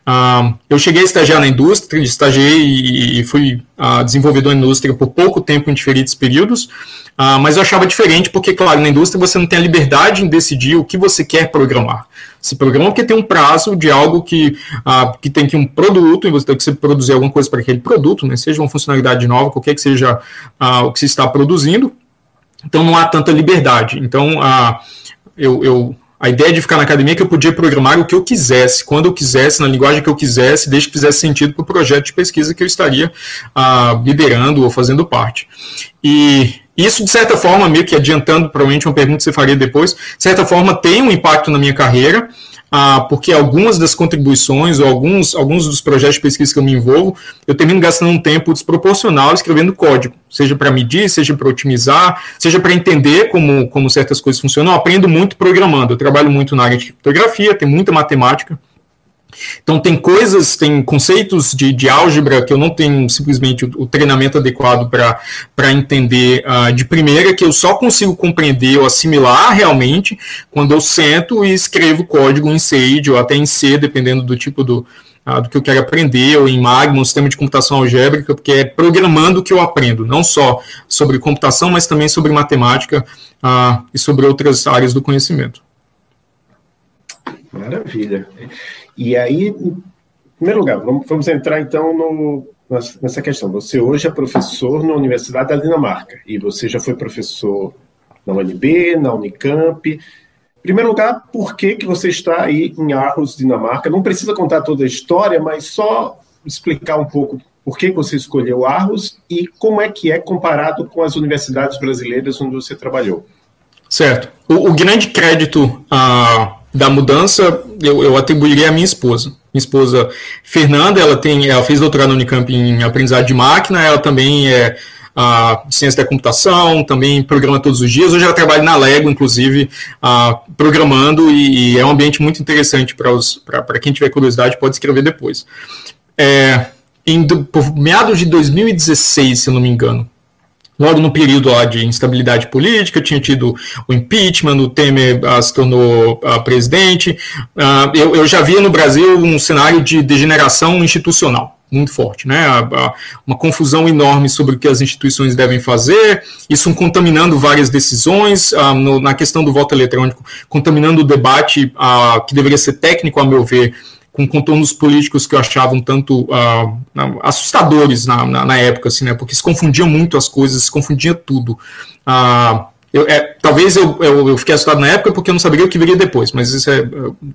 Uh, eu cheguei a estagiar na indústria, estagiei e, e fui uh, desenvolvedor na indústria por pouco tempo em diferentes períodos, uh, mas eu achava diferente porque, claro, na indústria você não tem a liberdade em decidir o que você quer programar. Se programa porque tem um prazo de algo que, que tem que um produto e você tem que produzir alguma coisa para aquele produto, né, seja uma funcionalidade nova, qualquer que seja o que se está produzindo, então não há tanta liberdade. Então, eu, eu a ideia de ficar na academia é que eu podia programar o que eu quisesse, quando eu quisesse, na linguagem que eu quisesse, desde que fizesse sentido para o projeto de pesquisa que eu estaria ah, liderando ou fazendo parte. E isso, de certa forma, meio que adiantando, provavelmente uma pergunta que você faria depois, de certa forma tem um impacto na minha carreira, ah, porque algumas das contribuições ou alguns, alguns dos projetos de pesquisa que eu me envolvo, eu termino gastando um tempo desproporcional escrevendo código, seja para medir, seja para otimizar, seja para entender como, como certas coisas funcionam. Eu aprendo muito programando, eu trabalho muito na área de criptografia, tem muita matemática, então, tem coisas, tem conceitos de, de álgebra que eu não tenho simplesmente o, o treinamento adequado para entender uh, de primeira, que eu só consigo compreender ou assimilar realmente quando eu sento e escrevo código em Sage ou até em C, dependendo do tipo do, uh, do que eu quero aprender, ou em Magma, um sistema de computação algébrica, porque é programando que eu aprendo, não só sobre computação, mas também sobre matemática uh, e sobre outras áreas do conhecimento. Maravilha. E aí, em primeiro lugar, vamos, vamos entrar então no, nessa questão. Você hoje é professor na Universidade da Dinamarca e você já foi professor na UNB, na Unicamp. Em primeiro lugar, por que, que você está aí em Aarhus, Dinamarca? Não precisa contar toda a história, mas só explicar um pouco por que você escolheu Aarhus e como é que é comparado com as universidades brasileiras onde você trabalhou. Certo. O, o grande crédito a da mudança eu, eu atribuiria à minha esposa. Minha esposa Fernanda, ela tem, ela fez doutorado no Unicamp em aprendizagem de máquina, ela também é a ciência da computação, também programa todos os dias. Hoje ela trabalha na Lego, inclusive, uh, programando, e, e, é um ambiente muito interessante para quem tiver curiosidade, pode escrever depois. É, em, por meados de 2016, se não me engano, logo no período lá de instabilidade política, tinha tido o impeachment, o Temer uh, se tornou uh, presidente. Uh, eu, eu, já via no Brasil um cenário de degeneração institucional, muito forte, né? uma confusão enorme sobre o que as instituições devem fazer, isso contaminando várias decisões, ah, na questão do voto eletrônico, contaminando o debate ah, que deveria ser técnico, a meu ver, com contornos políticos que eu achava um tanto uh, assustadores na, na, na, época, assim, né? Porque se confundiam muito as coisas, se confundia tudo. Uh, eu, é, talvez eu, eu, eu, fiquei assustado na época porque eu não saberia o que viria depois, mas isso é.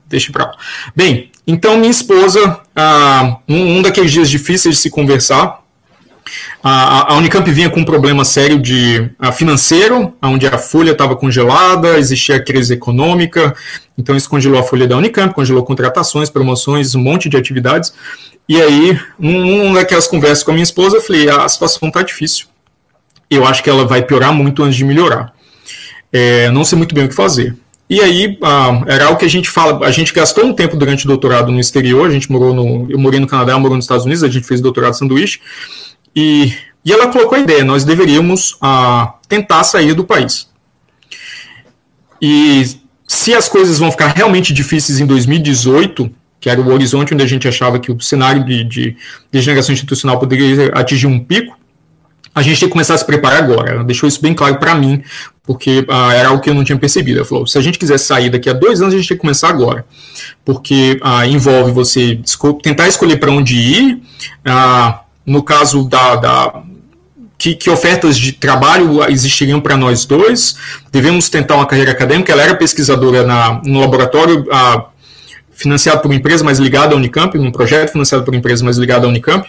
Deixa pra lá. Bem, então minha esposa, uh, um, um daqueles dias difíceis de se conversar, a, a Unicamp vinha com um problema sério de a, financeiro, onde a folha estava congelada, existia crise econômica, então isso congelou a folha da Unicamp, congelou contratações, promoções, um monte de atividades. E aí, numa daquelas conversas com a minha esposa, eu falei: a situação está difícil. Eu acho que ela vai piorar muito antes de melhorar. É, não sei muito bem o que fazer. E aí, ah, era algo que a gente fala, a gente gastou um tempo durante o doutorado no exterior, a gente morou no, eu morei no Canadá, eu morou nos Estados Unidos, a gente fez doutorado sanduíche, e, e ela colocou a ideia: nós deveríamos ah, tentar sair do país. E se as coisas vão ficar realmente difíceis em 2018, que era o horizonte onde a gente achava que o cenário de, de degeneração institucional poderia atingir um pico, a gente tem que começar a se preparar agora. Ela deixou isso bem claro para mim, porque ah, era algo que eu não tinha percebido. Ela falou: se a gente quiser sair daqui a dois anos, a gente tem que começar agora, porque ah, envolve você tentar escolher para onde ir. Ah, no caso da, da que, que, ofertas de trabalho existiriam para nós dois. Devemos tentar uma carreira acadêmica. Ela era pesquisadora na, no laboratório ah, financiado por uma empresa, mas ligada à Unicamp, num projeto financiado por uma empresa, mas ligada à Unicamp,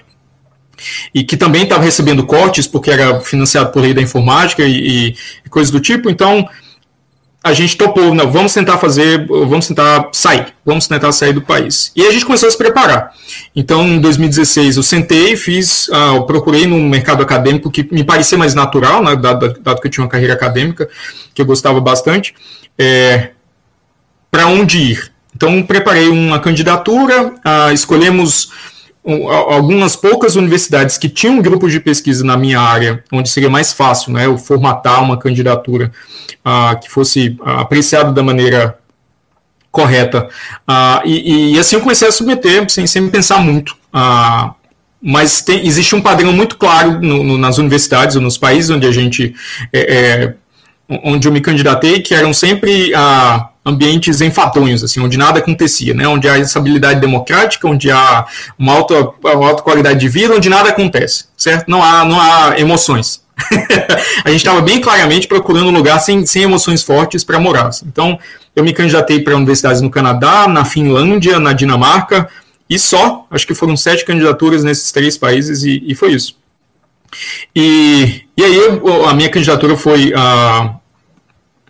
e que também estava recebendo cortes porque era financiado por lei da informática e, e coisas do tipo. Então, a gente topou, não, vamos tentar fazer, vamos tentar sair, vamos tentar sair do país. E a gente começou a se preparar. Então, em 2016, eu sentei, fiz, uh, eu procurei no mercado acadêmico que me parecia mais natural, né, dado, dado que eu tinha uma carreira acadêmica, que eu gostava bastante, é, para onde ir. Então, preparei uma candidatura, uh, escolhemos algumas poucas universidades que tinham um grupo de pesquisa na minha área, onde seria mais fácil né, eu formatar uma candidatura uh, que fosse uh, apreciada da maneira correta. Uh, e, e, assim eu comecei a submeter, sem, sem pensar muito. mas tem, existe um padrão muito claro no, no, nas universidades ou nos países onde a gente. É, é, onde eu me candidatei, que eram sempre ambientes enfadonhos, assim, onde nada acontecia, né? Onde há estabilidade democrática, onde há uma alta, uma alta qualidade de vida, onde nada acontece, certo? Não há, não há emoções. (laughs) a gente estava bem claramente procurando um lugar sem, sem emoções fortes para morar. Assim. Então, eu me candidatei para universidades no Canadá, na Finlândia, na Dinamarca, e só, acho que foram sete candidaturas nesses três países, e, e foi isso. E, e aí, a minha candidatura foi uh,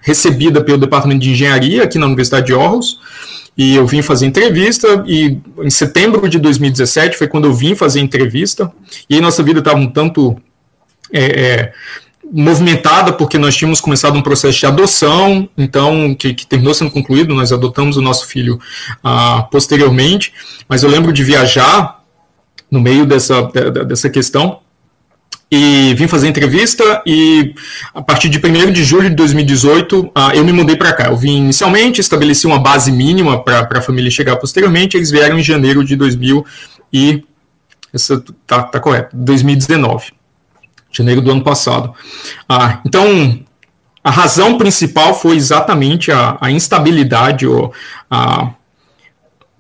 recebida pelo Departamento de Engenharia aqui na Universidade de Aarhus, e eu vim fazer entrevista, e em setembro de 2017 foi quando eu vim fazer entrevista, e aí nossa vida estava um tanto é, é, movimentada, porque nós tínhamos começado um processo de adoção, então, que, que terminou sendo concluído, nós adotamos o nosso filho ah, posteriormente, mas eu lembro de viajar no meio dessa, dessa questão, e vim fazer entrevista e a partir de 1 de julho de 2018 uh, ah, eu me mudei para cá. Eu vim inicialmente, estabeleci uma base mínima para a família chegar posteriormente, eles vieram em janeiro de 2000 e essa tá, tá correto, 2019, janeiro do ano passado. Uh, então a razão principal foi exatamente a, a instabilidade ou a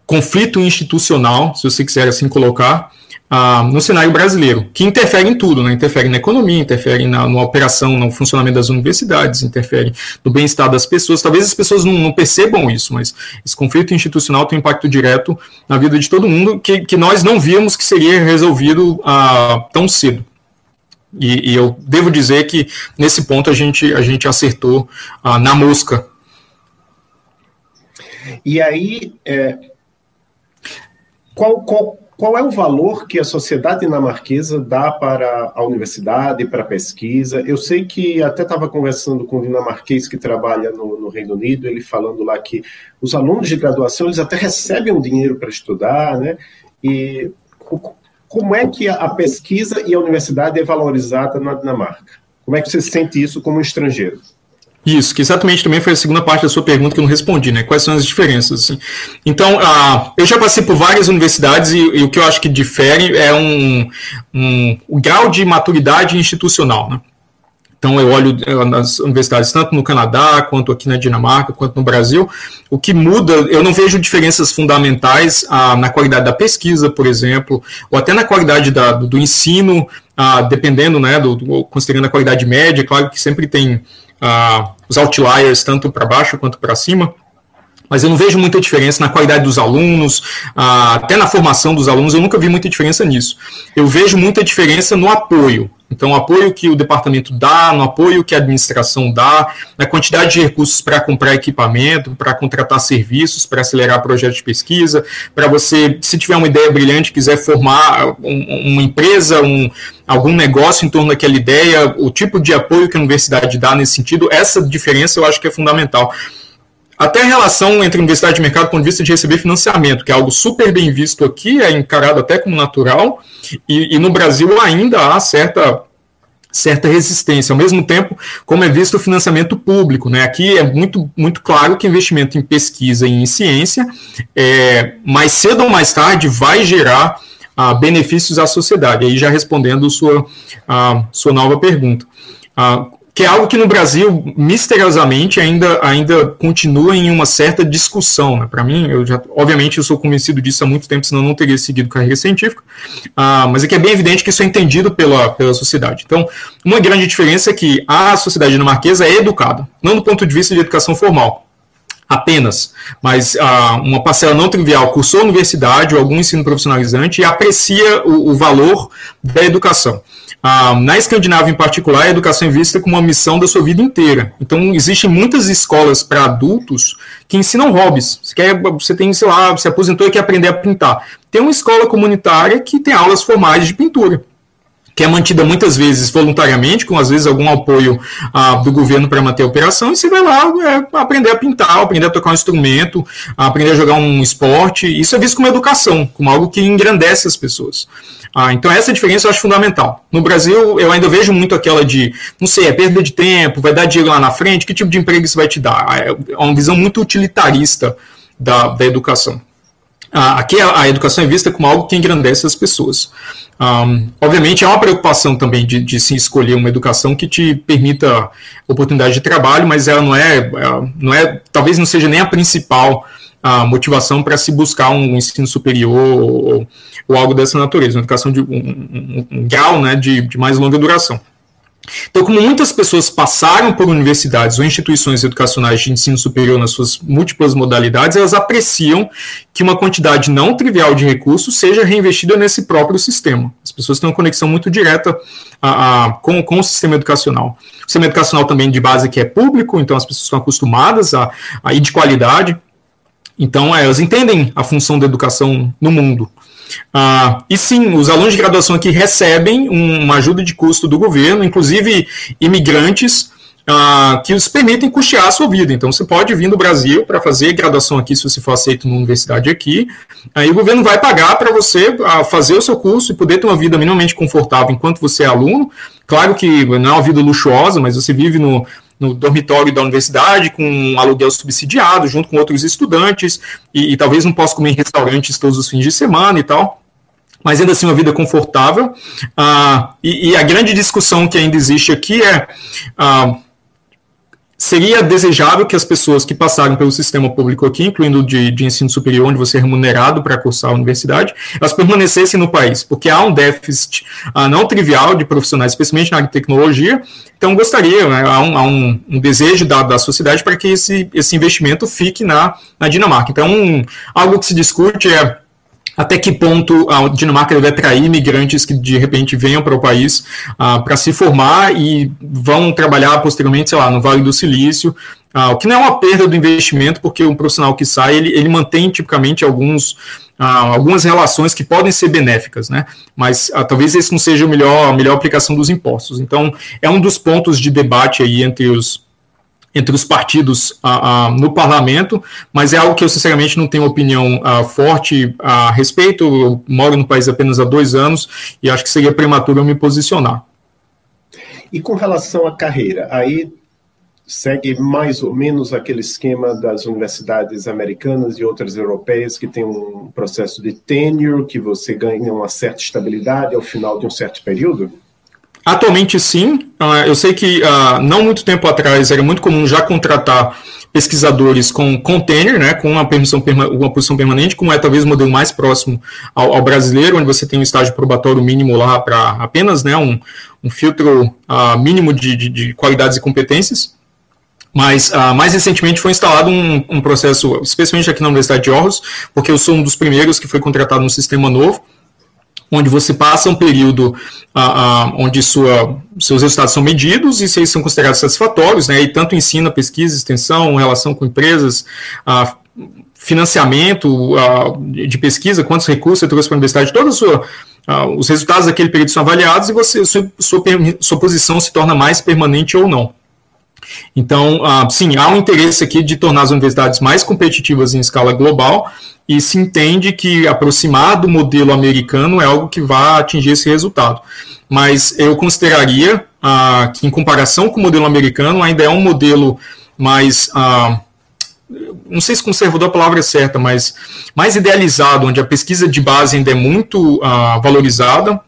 conflito institucional, se você quiser assim colocar, ah, no cenário brasileiro, que interfere em tudo, né? interfere na economia, interfere na, na operação, no funcionamento das universidades, interfere no bem-estar das pessoas. Talvez as pessoas não, não, percebam isso, mas esse conflito institucional tem um impacto direto na vida de todo mundo que, que nós não víamos que seria resolvido ah, tão cedo. E, e, eu devo dizer que nesse ponto a gente, a gente acertou ah, na mosca. E aí, é, qual, qual qual é o valor que a sociedade dinamarquesa dá para a universidade, para a pesquisa? Eu sei que até estava conversando com um dinamarquês que trabalha no, no, Reino Unido, ele falando lá que os alunos de graduação eles até recebem um dinheiro para estudar, né? E como é que a pesquisa e a universidade é valorizada na Dinamarca? Como é que você sente isso como estrangeiro? Isso, que exatamente também foi a segunda parte da sua pergunta que eu não respondi, né? Quais são as diferenças? Assim? Então, uh, eu já passei por várias universidades e, e, o que eu acho que difere é um, um, o grau de maturidade institucional, né? Então, eu olho eh, nas universidades, tanto no Canadá, quanto aqui na Dinamarca, quanto no Brasil. O que muda, eu não vejo diferenças fundamentais ah, na qualidade da pesquisa, por exemplo, ou até na qualidade da, do, do, ensino, ah, dependendo, né, do, do, considerando a qualidade média. Claro que sempre tem os outliers, tanto para baixo quanto para cima mas eu não vejo muita diferença na qualidade dos alunos, até na formação dos alunos, eu nunca vi muita diferença nisso. Eu vejo muita diferença no apoio. Então, o apoio que o departamento dá, no apoio que a administração dá, na quantidade de recursos para comprar equipamento, para contratar serviços, para acelerar projetos de pesquisa, para você, se tiver uma ideia brilhante, quiser formar uma empresa, um, algum negócio em torno daquela ideia, o tipo de apoio que a universidade dá nesse sentido, essa diferença eu acho que é fundamental. Até a relação entre universidade e mercado do ponto de vista de receber financiamento, que é algo super bem visto aqui, é encarado até como natural, e, e no Brasil ainda há certa certa resistência. Ao mesmo tempo, como é visto o financiamento público, né? Aqui é muito, muito claro que investimento em pesquisa e em ciência, é, mais cedo ou mais tarde, vai gerar ah, benefícios à sociedade. Aí já respondendo sua, ah, sua nova pergunta. Ah, que é algo que no Brasil, misteriosamente, ainda, ainda continua em uma certa discussão. Né? Para mim, eu já, obviamente, eu sou convencido disso há muito tempo, senão eu não teria seguido carreira científica, ah, mas é que é bem evidente que isso é entendido pela, pela sociedade. Então, uma grande diferença é que a sociedade dinamarquesa é educada, não do ponto de vista de educação formal, apenas, mas ah, uma parcela não trivial cursou universidade ou algum ensino profissionalizante e aprecia o, o valor da educação. Ah, na Escandinávia, em particular, a educação é vista como uma missão da sua vida inteira. Então, existem muitas escolas para adultos que ensinam hobbies. Você, quer, você tem, sei lá, se aposentou e quer aprender a pintar. Tem uma escola comunitária que tem aulas formais de pintura que é mantida muitas vezes voluntariamente, com às vezes algum apoio ah, do governo para manter a operação, e você vai lá é, aprender a pintar, aprender a tocar um instrumento, aprender a jogar um esporte. Isso é visto como educação, como algo que engrandece as pessoas. Ah, então essa diferença eu acho fundamental. No Brasil, eu ainda vejo muito aquela de, não sei, é perda de tempo, vai dar dinheiro lá na frente, que tipo de emprego isso vai te dar? É, é uma visão muito utilitarista da, da educação. Ah, aqui a, a, educação é vista como algo que engrandece as pessoas. Um, obviamente, há uma preocupação também de, de, se escolher uma educação que te permita oportunidade de trabalho, mas ela não é, é não é talvez não seja nem a principal a motivação para se buscar um ensino superior ou, ou, algo dessa natureza, uma educação de um, um, um grau né, de, de mais longa duração. Então, como muitas pessoas passaram por universidades ou instituições educacionais de ensino superior nas suas múltiplas modalidades, elas apreciam que uma quantidade não trivial de recursos seja reinvestida nesse próprio sistema. As pessoas têm uma conexão muito direta a, a, com, com o sistema educacional. O sistema educacional também de base que é público, então as pessoas estão acostumadas a, a ir de qualidade. Então, é, elas entendem a função da educação no mundo. Ah, e sim, os alunos de graduação aqui recebem uma ajuda de custo do governo, inclusive imigrantes, ah, que os permitem custear a sua vida. Então, você pode vir do Brasil para fazer graduação aqui, se você for aceito numa universidade aqui, aí o governo vai pagar para você ah, fazer o seu curso e poder ter uma vida minimamente confortável enquanto você é aluno. Claro que não é uma vida luxuosa, mas você vive no, no dormitório da universidade, com um aluguel subsidiado, junto com outros estudantes, e, e talvez não possa comer em restaurantes todos os fins de semana e tal mas ainda assim uma vida confortável. Ah, e, e, a grande discussão que ainda existe aqui é ah, seria desejável que as pessoas que passaram pelo sistema público aqui, incluindo de, de ensino superior, onde você é remunerado para cursar a universidade, elas permanecessem no país, porque há um déficit ah, não trivial de profissionais, especialmente na área de tecnologia. Então, gostaria, né, há, um, há um, um, desejo da, da sociedade para que esse, esse investimento fique na, na Dinamarca. Então, um, algo que se discute é até que ponto a Dinamarca deve atrair imigrantes que de repente venham para o país uh, para se formar e vão trabalhar posteriormente, sei lá, no Vale do Silício, uh, o que não é uma perda do investimento, porque um profissional que sai, ele, ele mantém tipicamente alguns, uh, algumas relações que podem ser benéficas, né? Mas talvez esse não seja o melhor, a melhor aplicação dos impostos. Então, é um dos pontos de debate aí entre os entre os partidos ah, ah, no parlamento, mas é algo que eu sinceramente não tenho opinião ah, forte a respeito. Eu moro no país apenas há dois anos e acho que seria prematuro eu me posicionar. E com relação à carreira, aí segue mais ou menos aquele esquema das universidades americanas e outras europeias que tem um processo de tenure, que você ganha uma certa estabilidade ao final de um certo período? Atualmente, sim. Uh, eu sei que uh, não muito tempo atrás era muito comum já contratar pesquisadores com container, né, com uma, permissão, uma posição permanente, como é talvez o modelo mais próximo ao, ao brasileiro, onde você tem um estágio probatório mínimo lá para apenas né, um, um filtro uh, mínimo de, de, de, qualidades e competências. Mas uh, mais recentemente foi instalado um, um, processo, especialmente aqui na Universidade de Aarhus, porque eu sou um dos primeiros que foi contratado num sistema novo, onde você passa um período uh, uh, onde sua, seus resultados são medidos e se eles são considerados satisfatórios, né, e tanto ensina, pesquisa, extensão, relação com empresas, uh, financiamento de pesquisa, quantos recursos você trouxe para a universidade, toda a sua, os resultados daquele período são avaliados e você, sua, sua, sua posição se torna mais permanente ou não. Então, sim, há um interesse aqui de tornar as universidades mais competitivas em escala global e se entende que aproximar do modelo americano é algo que vai atingir esse resultado. Mas eu consideraria ah, que, em comparação com o modelo americano, ainda é um modelo mais. Ah, não sei se conservador a palavra é certa, mas mais idealizado, onde a pesquisa de base ainda é muito ah, valorizada,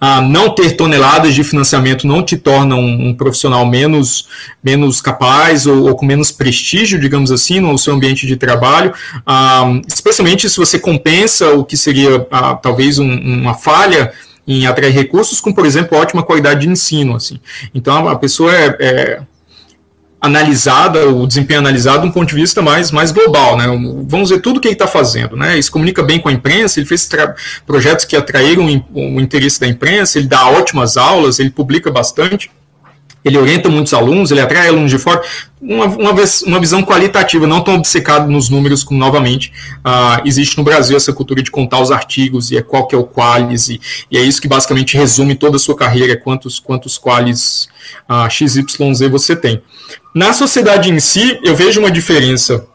ah, não ter toneladas de financiamento não te torna um, um profissional menos, menos capaz ou, ou, com menos prestígio, digamos assim, no seu ambiente de trabalho, ah, especialmente se você compensa o que seria ah, talvez um, uma falha em atrair recursos com, por exemplo, ótima qualidade de ensino. Assim. Então, a pessoa é, é analisada, o desempenho analisado de um ponto de vista mais, mais global, né? Vamos ver tudo o que ele está fazendo, né? Ele se comunica bem com a imprensa, ele fez projetos que atraíram o interesse da imprensa, ele dá ótimas aulas, ele publica bastante, ele orienta muitos alunos, ele atrai alunos de fora, uma, uma, uma visão qualitativa, não tão obcecado nos números como, novamente, uh, existe no Brasil essa cultura de contar os artigos e é qual que é o qualis, e, e é isso que basicamente resume toda a sua carreira, quantos, quantos qualis uh, ah, XYZ você tem. Na sociedade em si, eu vejo uma diferença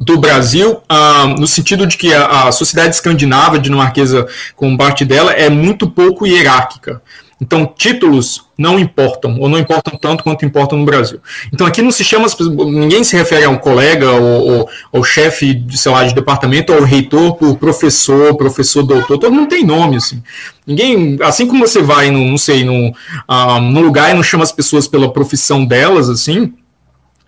do Brasil, ah, no sentido de que a, a, sociedade escandinava, dinamarquesa, como parte dela, é muito pouco hierárquica. Então, títulos não importam, ou não importam tanto quanto importam no Brasil. Então, aqui não se chama, ninguém se refere a um colega ou, ou, ou chefe, sei lá, de departamento, ou reitor por professor, professor, doutor, todo mundo tem nome, assim. Ninguém, assim como você vai, no, não sei, no, ah, lugar e não chama as pessoas pela profissão delas, assim,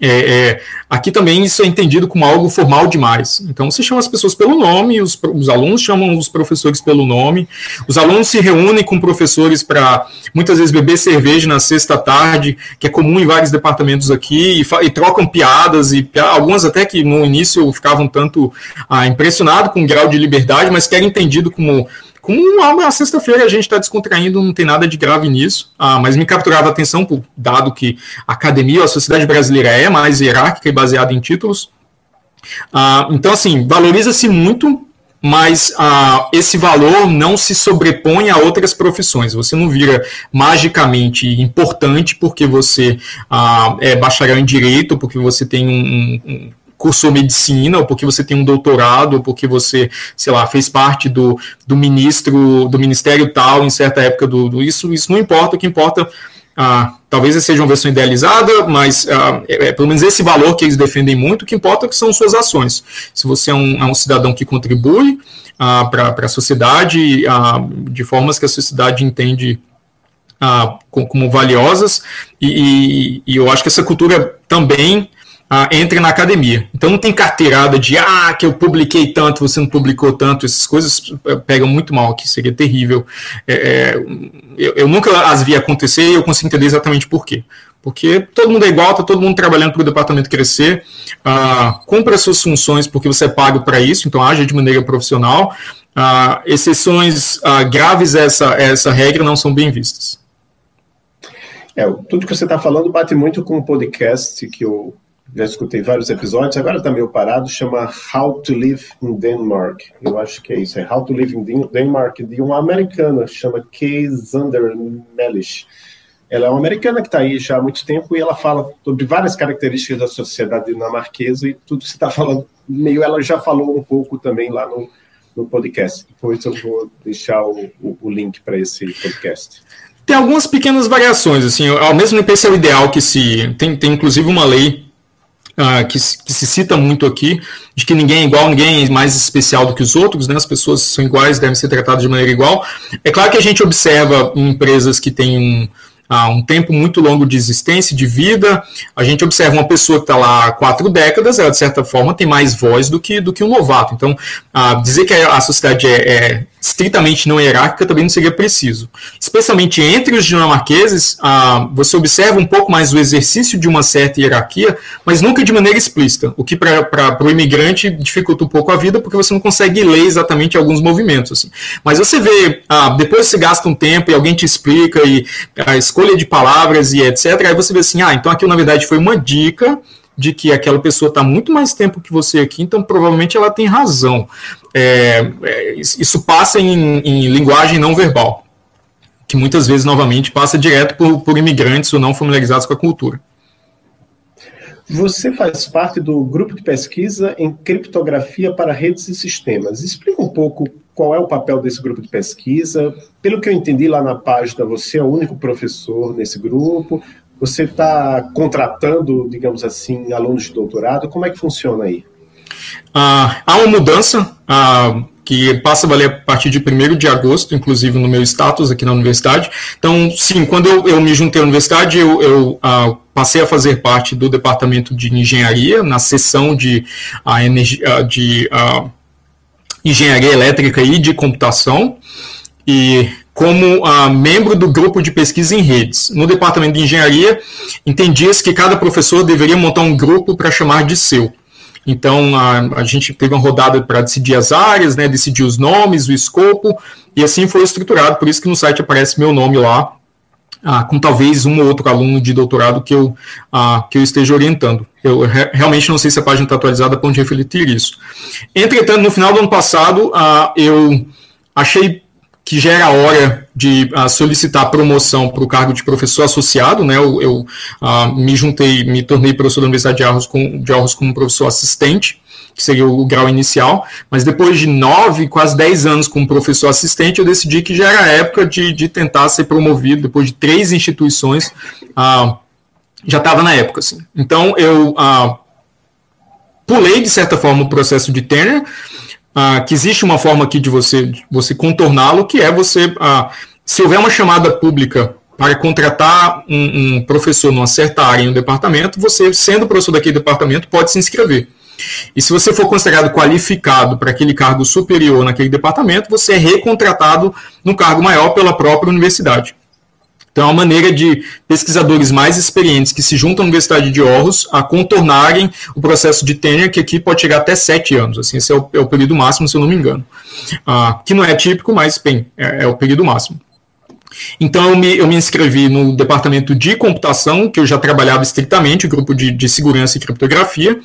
é, é, aqui também isso é entendido como algo formal demais. Então, você chama as pessoas pelo nome, os, os alunos chamam os professores pelo nome, os alunos se reúnem com professores para muitas vezes beber cerveja na sexta tarde, que é comum em vários departamentos aqui, e, e trocam piadas, e algumas até que no início ficavam tanto ah, impressionados com o grau de liberdade, mas que era entendido como como uma sexta-feira a gente está descontraindo, não tem nada de grave nisso, ah, mas me capturava a atenção, por, dado que a academia, a sociedade brasileira é mais hierárquica e baseada em títulos. Ah, então, assim, valoriza-se muito, mas ah, esse valor não se sobrepõe a outras profissões. Você não vira magicamente importante porque você ah, é bacharel em direito, porque você tem um, um cursou medicina, ou porque você tem um doutorado, ou porque você, sei lá, fez parte do, do ministro, do ministério tal em certa época do, do isso, isso não importa, o que importa, ah, talvez seja uma versão idealizada, mas ah, é, é, pelo menos esse valor que eles defendem muito, o que importa é que são suas ações. Se você é um, é um cidadão que contribui ah, para a sociedade ah, de formas que a sociedade entende ah, como, valiosas, e, e, e eu acho que essa cultura também ah, entre na academia. Então não tem carteirada de ah, que eu publiquei tanto, você não publicou tanto, essas coisas eh, pegam muito mal aqui, seria terrível. É, é, eu, eu, nunca as vi acontecer e eu consigo entender exatamente por quê. Porque todo mundo é igual, está todo mundo trabalhando para o departamento crescer, ah, cumpra as suas funções porque você é pago para isso, então age de maneira profissional. Ah, exceções ah, graves a essa, essa regra não são bem vistas. É, tudo que você está falando bate muito com o podcast que eu já escutei vários episódios, agora está meio parado, chama How to Live in Denmark. Eu acho que é isso, é How to Live in Denmark, de uma americana, chama Kay Zander Mellish. Ela é uma americana que está aí já há muito tempo e ela fala sobre várias características da sociedade dinamarquesa e tudo que você está falando, meio ela já falou um pouco também lá no, no podcast. Depois eu vou deixar o, o, o link para esse podcast. Tem algumas pequenas variações, assim, ao mesmo tempo esse é o ideal que se... Tem, tem inclusive uma lei uh, que, que, se cita muito aqui, de que ninguém é igual, ninguém é mais especial do que os outros, né? as pessoas são iguais, devem ser tratadas de maneira igual. É claro que a gente observa em empresas que têm um, há um tempo muito longo de existência, de vida. A gente observa uma pessoa que está lá há quatro décadas, ela de certa forma tem mais voz do que, do que um novato. Então, ah, dizer que a sociedade é, é estritamente não hierárquica também não seria preciso. Especialmente entre os dinamarqueses, ah, você observa um pouco mais o exercício de uma certa hierarquia, mas nunca de maneira explícita, o que para o imigrante dificulta um pouco a vida, porque você não consegue ler exatamente alguns movimentos. Assim. Mas você vê, ah, depois você gasta um tempo e alguém te explica, e a escolha de palavras e etc., aí você vê assim, ah, então aquilo na verdade foi uma dica de que aquela pessoa está muito mais tempo que você aqui, então provavelmente ela tem razão. É, é, isso passa em, em, linguagem não verbal, que muitas vezes, novamente, passa direto por, por imigrantes ou não familiarizados com a cultura. Você faz parte do grupo de pesquisa em criptografia para redes e sistemas. Explica um pouco qual é o papel desse grupo de pesquisa. Pelo que eu entendi lá na página, você é o único professor nesse grupo. Você está contratando, digamos assim, alunos de doutorado? Como é que funciona aí? Ah, há uma mudança ah, que passa a valer a partir de 1 de agosto, inclusive no meu status aqui na universidade. Então, sim, quando eu, eu me juntei à universidade, eu, eu ah, passei a fazer parte do departamento de engenharia, na seção de, ah, energia, de ah, engenharia elétrica e de computação. E como uh, membro do grupo de pesquisa em redes. No departamento de engenharia, entendia-se que cada professor deveria montar um grupo para chamar de seu. Então, a, a gente teve uma rodada para decidir as áreas, né, decidir os nomes, o escopo, e assim foi estruturado. Por isso que no site aparece meu nome lá, ah, com talvez um ou outro aluno de doutorado que eu, ah, que eu esteja orientando. Eu re realmente não sei se a página está atualizada para onde refletir isso. Entretanto, no final do ano passado, ah, eu achei que já era hora de uh, solicitar promoção para o cargo de professor associado, né? Eu, eu uh, me juntei, me tornei professor da Universidade de Arros, com, de Arros como professor assistente, que seria o grau inicial, mas depois de nove, quase dez anos como professor assistente, eu decidi que já era época de, de tentar ser promovido, depois de três instituições, uh, já estava na época, assim. Então, eu pulei, de certa forma, o processo de tenure, ah, que existe uma forma aqui de você, você contorná-lo, que é você, ah, se houver uma chamada pública para contratar um, um professor numa certa área em um departamento, você, sendo professor daquele departamento, pode se inscrever. E se você for considerado qualificado para aquele cargo superior naquele departamento, você é recontratado no cargo maior pela própria universidade. Então, é uma maneira de pesquisadores mais experientes que se juntam à Universidade de Aarhus a contornarem o processo de tenure, que aqui pode chegar até sete anos. Assim, esse é o, é o período máximo, se eu não me engano. Ah, que não é típico, mas, bem, é, é o período máximo. Então, eu me, eu me, inscrevi no departamento de computação, que eu já trabalhava estritamente, o grupo de, de segurança e criptografia,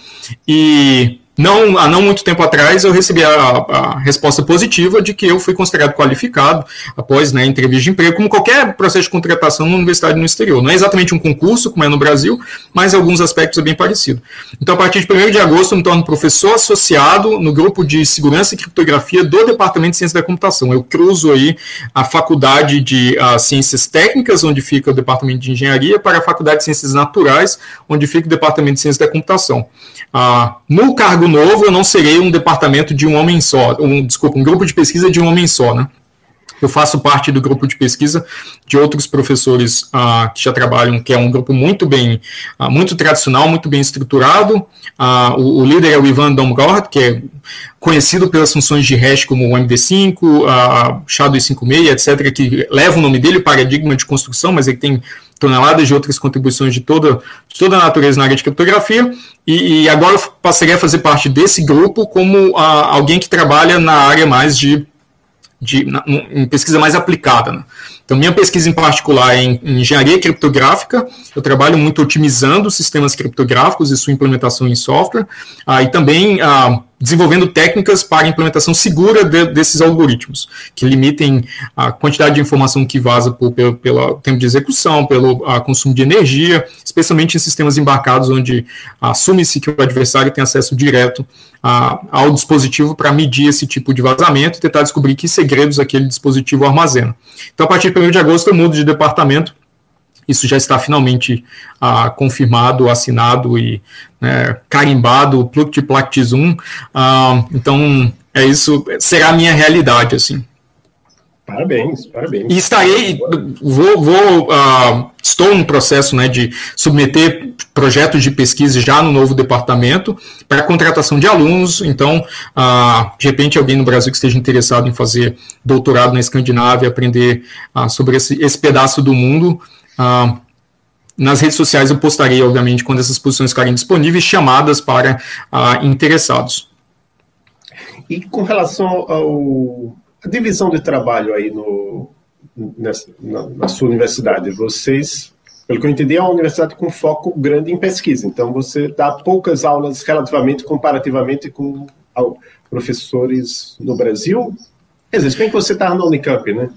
e não, há não muito tempo atrás eu recebi a, a, resposta positiva de que eu fui considerado qualificado após né, entrevista de emprego, como qualquer processo de contratação na universidade no exterior. Não é exatamente um concurso, como é no Brasil, mas em alguns aspectos é bem parecido. Então, a partir de 1 de agosto, eu me torno professor associado no grupo de segurança e criptografia do Departamento de Ciência da Computação. Eu cruzo aí a faculdade de a, Ciências Técnicas, onde fica o Departamento de Engenharia, para a faculdade de Ciências Naturais, onde fica o Departamento de Ciência da Computação. Ah, no cargo novo, eu não serei um departamento de um homem só, um, desculpa, um grupo de pesquisa de um homem só, né? Eu faço parte do grupo de pesquisa de outros professores ah, que já trabalham, que é um grupo muito bem, ah, muito tradicional, muito bem estruturado. Ah, o, o, líder é o Ivan Domgord, que é conhecido pelas funções de hash como o MD5, a SHA-256, etc., que leva o nome dele, o paradigma de construção, mas ele tem toneladas de outras contribuições de toda, de toda a natureza na área de criptografia, e, e agora eu passarei a fazer parte desse grupo como a, alguém que trabalha na área mais de, de na, em pesquisa mais aplicada. Né? Então, minha pesquisa em particular é em, engenharia criptográfica, eu trabalho muito otimizando sistemas criptográficos e sua implementação em software, ah, e também... Ah, desenvolvendo técnicas para implementação segura de, desses algoritmos, que limitem a quantidade de informação que vaza por, pelo, pelo tempo de execução, pelo a, consumo de energia, especialmente em sistemas embarcados, onde assume-se que o adversário tem acesso direto a, ao dispositivo para medir esse tipo de vazamento e tentar descobrir que segredos aquele dispositivo armazena. Então, a partir 1 de agosto, eu mudo de departamento isso já está finalmente ah, confirmado, assinado e né, carimbado, Pluct Plact Zoom. Ah, então, é isso, será a minha realidade, assim. Parabéns, parabéns. E estarei, vou, vou uh, estou no processo né, de submeter projetos de pesquisa já no novo departamento para contratação de alunos. Então, uh, de repente, alguém no Brasil que esteja interessado em fazer doutorado na Escandinávia, aprender uh, sobre esse, esse pedaço do mundo, nas redes sociais eu postarei, obviamente, quando essas posições ficarem disponíveis, chamadas para interessados. E com relação ao a divisão de trabalho aí no, nessa, na, na, sua universidade, vocês, pelo que eu entendi, é uma universidade com foco grande em pesquisa. Então você dá poucas aulas relativamente, comparativamente com professores no Brasil. Quer dizer, bem que você está na Unicamp, né?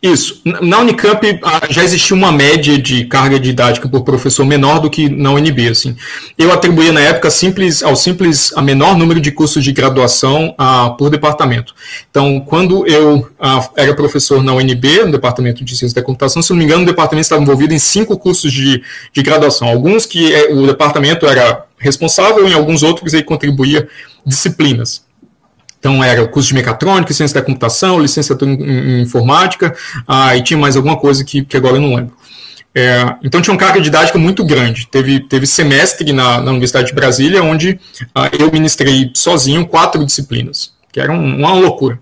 Isso. Na Unicamp ah, já existia uma média de carga didática por professor menor do que na UNB. Assim. Eu atribuía na época simples, ao simples a menor número de cursos de graduação uh, por departamento. Então, quando eu uh, era professor na UNB, no departamento de ciência da computação, se não me engano, o departamento estava envolvido em cinco cursos de, de graduação. Alguns que eh, o departamento era responsável, em alguns outros ele contribuía disciplinas. Então, era o curso de mecatrônica, ciência da computação, licenciatura em, informática, ah, e tinha mais alguma coisa que, que agora eu não lembro. É, então, tinha uma carga didática muito grande. Teve, teve semestre na, na Universidade de Brasília, onde ah, eu ministrei sozinho quatro disciplinas, que era um, uma loucura.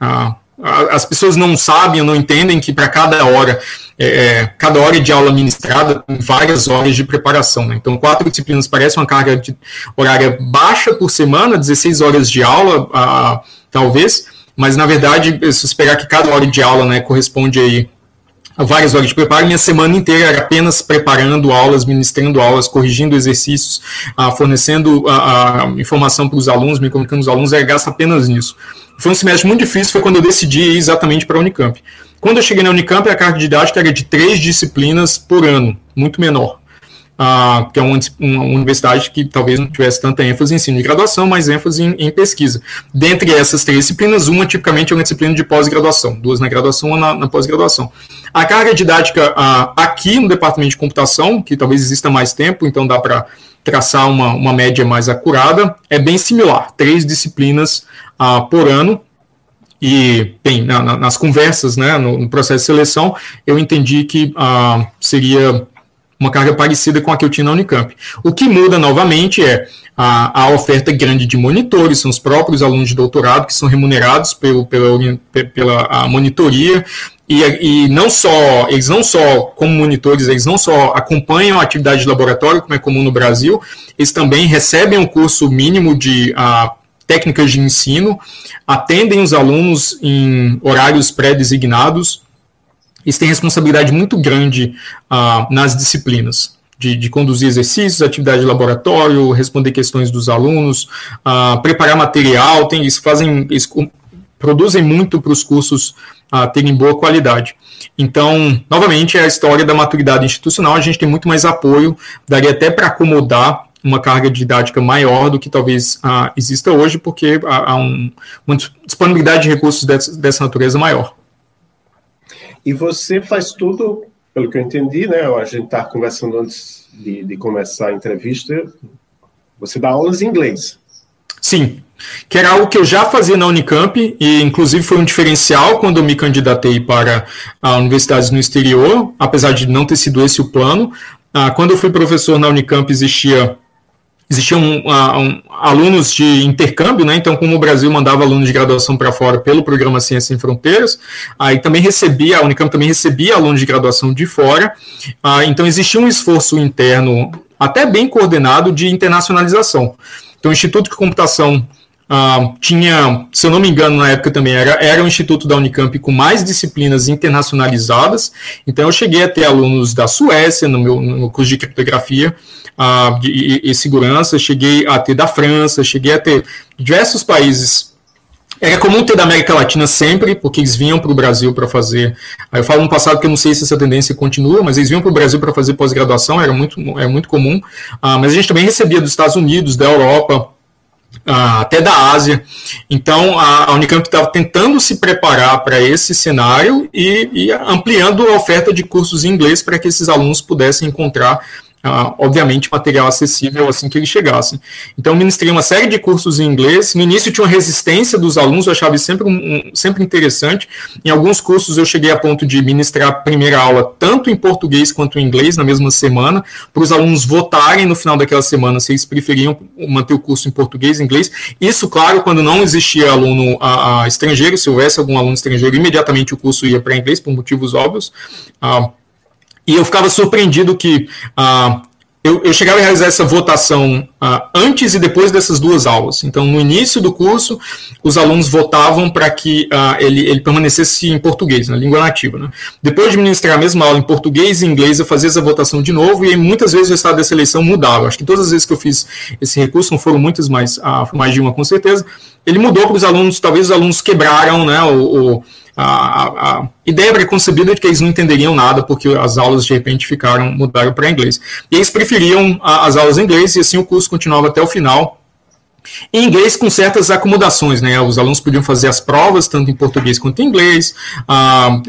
Ah, as pessoas não sabem, não entendem que para cada hora, é, é, cada hora de aula ministrada tem várias horas de preparação. Né? Então, quatro disciplinas parece uma carga horária baixa por semana, 16 horas de aula, ah, talvez, mas na verdade, se pegar que cada hora de aula né, corresponde aí a várias horas de preparo, minha semana inteira era apenas preparando aulas, ministrando aulas, corrigindo exercícios, ah, fornecendo ah, informação para os alunos, me comunicando com os alunos, era gasto apenas nisso. Foi um semestre muito difícil, foi quando eu decidi ir exatamente para a Unicamp. Quando eu cheguei na Unicamp, a carga didática era de três disciplinas por ano, muito menor. Ah, que é uma, uma, universidade que talvez não tivesse tanta ênfase em ensino de graduação, mas ênfase em, em, pesquisa. Dentre essas três disciplinas, uma tipicamente é uma disciplina de pós-graduação, duas na graduação, uma na, na pós-graduação. A carga didática ah, aqui no departamento de computação, que talvez exista mais tempo, então dá para traçar uma, uma média mais acurada, é bem similar, três disciplinas uh, por ano. E, bem, na, na, nas conversas, né, no, no, processo de seleção, eu entendi que uh, seria uma carga parecida com a que eu tinha na Unicamp. O que muda novamente é a, a oferta grande de monitores, são os próprios alunos de doutorado que são remunerados pelo, pela, pela monitoria, e, e, não só, eles não só, como monitores, eles não só acompanham a atividade de laboratório, como é comum no Brasil, eles também recebem um curso mínimo de uh, técnicas de ensino, atendem os alunos em horários pré-designados, eles têm responsabilidade muito grande uh, nas disciplinas. De, de, conduzir exercícios, atividade de laboratório, responder questões dos alunos, uh, preparar material, tem, eles fazem, eles produzem muito para os cursos uh, terem boa qualidade. Então, novamente, é a história da maturidade institucional, a gente tem muito mais apoio, daria até para acomodar uma carga didática maior do que talvez ah, exista hoje, porque há, há um, uma disponibilidade de recursos dessa, dessa, natureza maior. E você faz tudo, pelo que eu entendi, né? A gente está conversando antes de, de, começar a entrevista. Você dá aulas em inglês. Sim, que era algo que eu já fazia na Unicamp, e inclusive foi um diferencial quando eu me candidatei para a universidades no exterior, apesar de não ter sido esse o plano. Ah, quando eu fui professor na Unicamp, existia existiam uh, um, alunos de intercâmbio, né? Então, como o Brasil mandava alunos de graduação para fora pelo programa Ciência Sem Fronteiras, aí também recebia, a Unicamp também recebia alunos de graduação de fora. Uh, então, existia um esforço interno, até bem coordenado, de internacionalização. Então, o Instituto de Computação Uh, tinha, se eu não me engano, na época também era, era um instituto da Unicamp com mais disciplinas internacionalizadas. Então, eu cheguei a ter alunos da Suécia no meu no curso de criptografia uh, e, e, segurança, cheguei a ter da França, cheguei a ter diversos países era comum ter da América Latina sempre, porque eles vinham para o Brasil para fazer. Eu falo no passado que eu não sei se essa tendência continua, mas eles vinham para o Brasil para fazer pós-graduação, era muito, era muito comum. Ah, mas a gente também recebia dos Estados Unidos, da Europa, ah, até da Ásia. Então a, a Unicamp estava tentando se preparar para esse cenário e, e ampliando a oferta de cursos em inglês para que esses alunos pudessem encontrar Uh, obviamente, material acessível assim que eles chegassem. Então, ministrei uma série de cursos em inglês. No início, tinha uma resistência dos alunos, eu achava sempre, um, sempre interessante. Em alguns cursos, eu cheguei a ponto de ministrar a primeira aula tanto em português quanto em inglês na mesma semana, para os alunos votarem no final daquela semana se eles preferiam manter o curso em português e inglês. Isso, claro, quando não existia aluno a, a estrangeiro, se houvesse algum aluno estrangeiro, imediatamente o curso ia para inglês, por motivos óbvios. Uh, e eu ficava surpreendido que ah, eu, eu, chegava a realizar essa votação ah, antes e depois dessas duas aulas. Então, no início do curso, os alunos votavam para que ah, ele, ele, permanecesse em português, na língua nativa. Né? Depois de ministrar a mesma aula em português e inglês, eu fazia essa votação de novo e muitas vezes o estado dessa eleição mudava. Acho que todas as vezes que eu fiz esse recurso, não foram muitas, mas ah, mais de uma com certeza, ele mudou para os alunos, talvez os alunos quebraram né, o, o a, a, ideia preconcebida de que eles não entenderiam nada porque as aulas de repente ficaram mudaram para inglês. E eles preferiam a, as aulas em inglês e assim o curso continuava até o final. Em inglês, com certas acomodações, né? Os alunos podiam fazer as provas, tanto em português quanto em inglês, ah,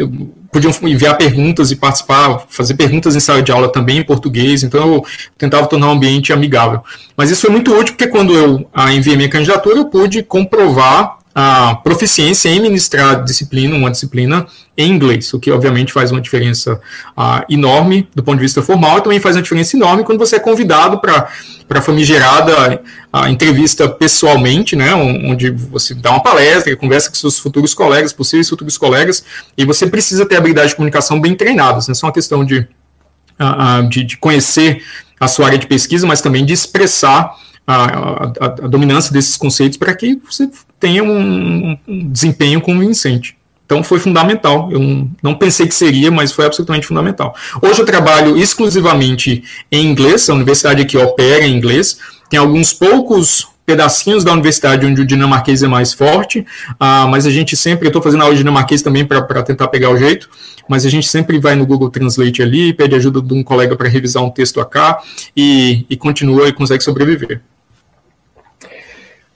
podiam enviar perguntas e participar, fazer perguntas em sala de aula também em português, então eu tentava tornar o ambiente amigável. Mas isso foi muito útil, porque quando eu ah, enviei minha candidatura, eu pude comprovar a proficiência em ministrar disciplina, uma disciplina em inglês, o que obviamente faz uma diferença uh, enorme do ponto de vista formal e também faz uma diferença enorme quando você é convidado para a famigerada a entrevista pessoalmente, né, onde você dá uma palestra, conversa com seus futuros colegas, possíveis futuros colegas, e você precisa ter habilidade de comunicação bem treinadas, não é só uma questão de, uh, de, de conhecer a sua área de pesquisa, mas também de expressar a, a, a, dominância desses conceitos para que você tenha um, um, desempenho convincente. Então foi fundamental. Eu não, pensei que seria, mas foi absolutamente fundamental. Hoje eu trabalho exclusivamente em inglês, a universidade aqui opera em inglês. Tem alguns poucos pedacinhos da universidade onde o dinamarquês é mais forte, ah, mas a gente sempre, eu estou fazendo aula de dinamarquês também para tentar pegar o jeito, mas a gente sempre vai no Google Translate ali, pede ajuda de um colega para revisar um texto acá e, e continua e consegue sobreviver.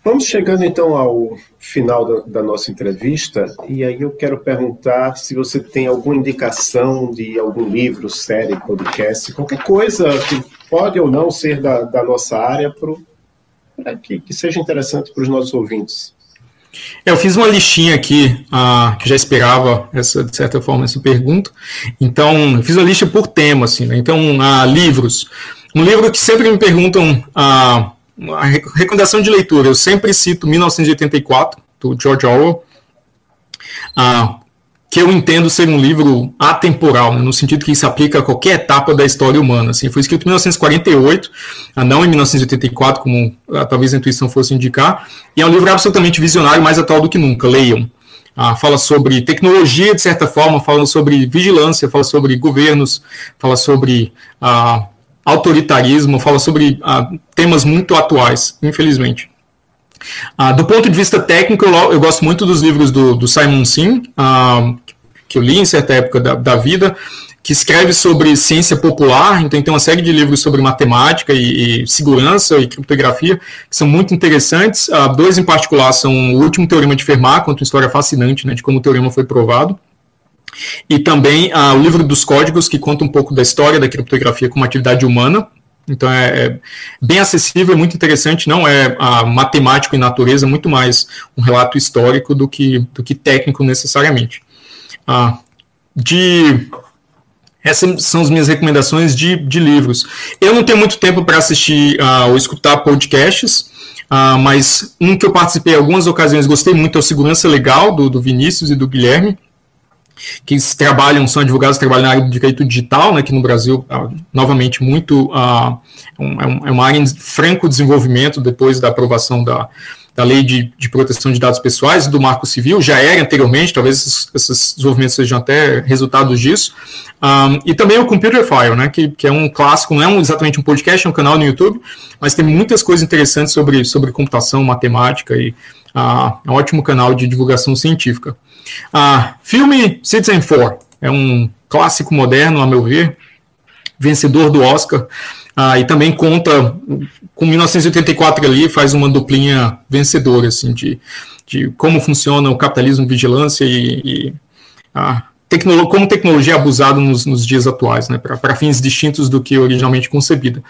Vamos chegando então ao final da, da, nossa entrevista, e aí eu quero perguntar se você tem alguma indicação de algum livro, série, podcast, qualquer coisa que pode ou não ser da, da nossa área, para que, que, seja interessante para os nossos ouvintes. Eu fiz uma listinha aqui, uh, que já esperava, essa, de certa forma, essa pergunta. Então, fiz uma lista por tema, assim, né? Então, uh, livros. Um livro que sempre me perguntam. Uh, a recomendação de leitura, eu sempre cito 1984, do George Orwell, ah, que eu entendo ser um livro atemporal, né, no sentido que se aplica a qualquer etapa da história humana. Assim, foi escrito em 1948, ah, não em 1984, como ah, talvez a intuição fosse indicar, e é um livro absolutamente visionário, mais atual do que nunca. Leiam. Fala sobre tecnologia, de certa forma, fala sobre vigilância, fala sobre governos, fala sobre ah, autoritarismo, fala sobre ah, temas muito atuais, infelizmente. Ah, do ponto de vista técnico, eu, eu, gosto muito dos livros do, do Simon Sim, ah, que eu li em certa época da, da, vida, que escreve sobre ciência popular, então tem uma série de livros sobre matemática e, e segurança e criptografia, que são muito interessantes. Dois em particular são o último teorema de Fermat, conta uma história fascinante né, de como o teorema foi provado, e também ah, o livro dos códigos, que conta um pouco da história da criptografia como atividade humana. Então é, é bem acessível, é muito interessante, não é ah, matemático em natureza, muito mais um relato histórico do que, do que técnico necessariamente. Ah, de essas são as minhas recomendações de, de livros. Eu não tenho muito tempo para assistir uh, ou escutar podcasts, uh, mas um que eu participei em algumas ocasiões, gostei muito, é o Segurança Legal, do, do Vinícius e do Guilherme. Que trabalham, são advogados que trabalham na área do direito digital, né, que no Brasil, ah, novamente, muito uh, é, uma área em franco desenvolvimento depois da aprovação da, da Lei de, de, Proteção de Dados Pessoais, do Marco Civil, já era anteriormente, talvez esses, esses desenvolvimentos sejam até resultados disso, um, e também o Computer File, né, que, que é um clássico, não é um, exatamente um podcast, é um canal no YouTube, mas tem muitas coisas interessantes sobre, sobre computação, matemática, e uh, é um ótimo canal de divulgação científica. Uh, filme Citizen 4, é um clássico moderno, a meu ver, vencedor do Oscar, ah, e também conta com 1984 ali, faz uma duplinha vencedora, assim, de, de como funciona o capitalismo, vigilância e, e ah, tecnolo como tecnologia é abusada nos, nos dias atuais, né, para fins distintos do que originalmente concebida.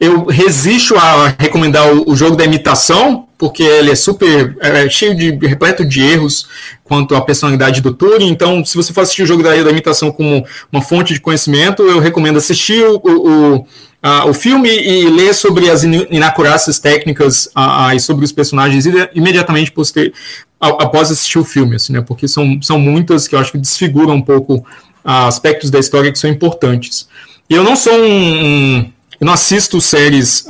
Eu resisto a recomendar o, o jogo da imitação, porque ele é super é cheio de repleto de erros quanto à personalidade do Turing. Então, se você for assistir o jogo da, da imitação como uma fonte de conhecimento, eu recomendo assistir o, o uh, o filme e ler sobre as inacurácias técnicas uh, e sobre os personagens imediatamente poster, após assistir o filme, assim, né, porque são, são muitas que eu acho que desfiguram um pouco uh, aspectos da história que são importantes. E eu não sou um, um eu não assisto séries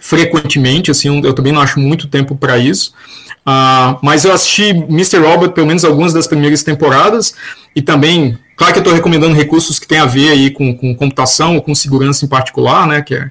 frequentemente, assim, eu também não acho muito tempo para isso. Uh, mas eu assisti Mr. Robot pelo menos algumas das primeiras temporadas e também Claro que eu estou recomendando recursos que têm a ver aí com, com computação ou com segurança em particular, né? Que é,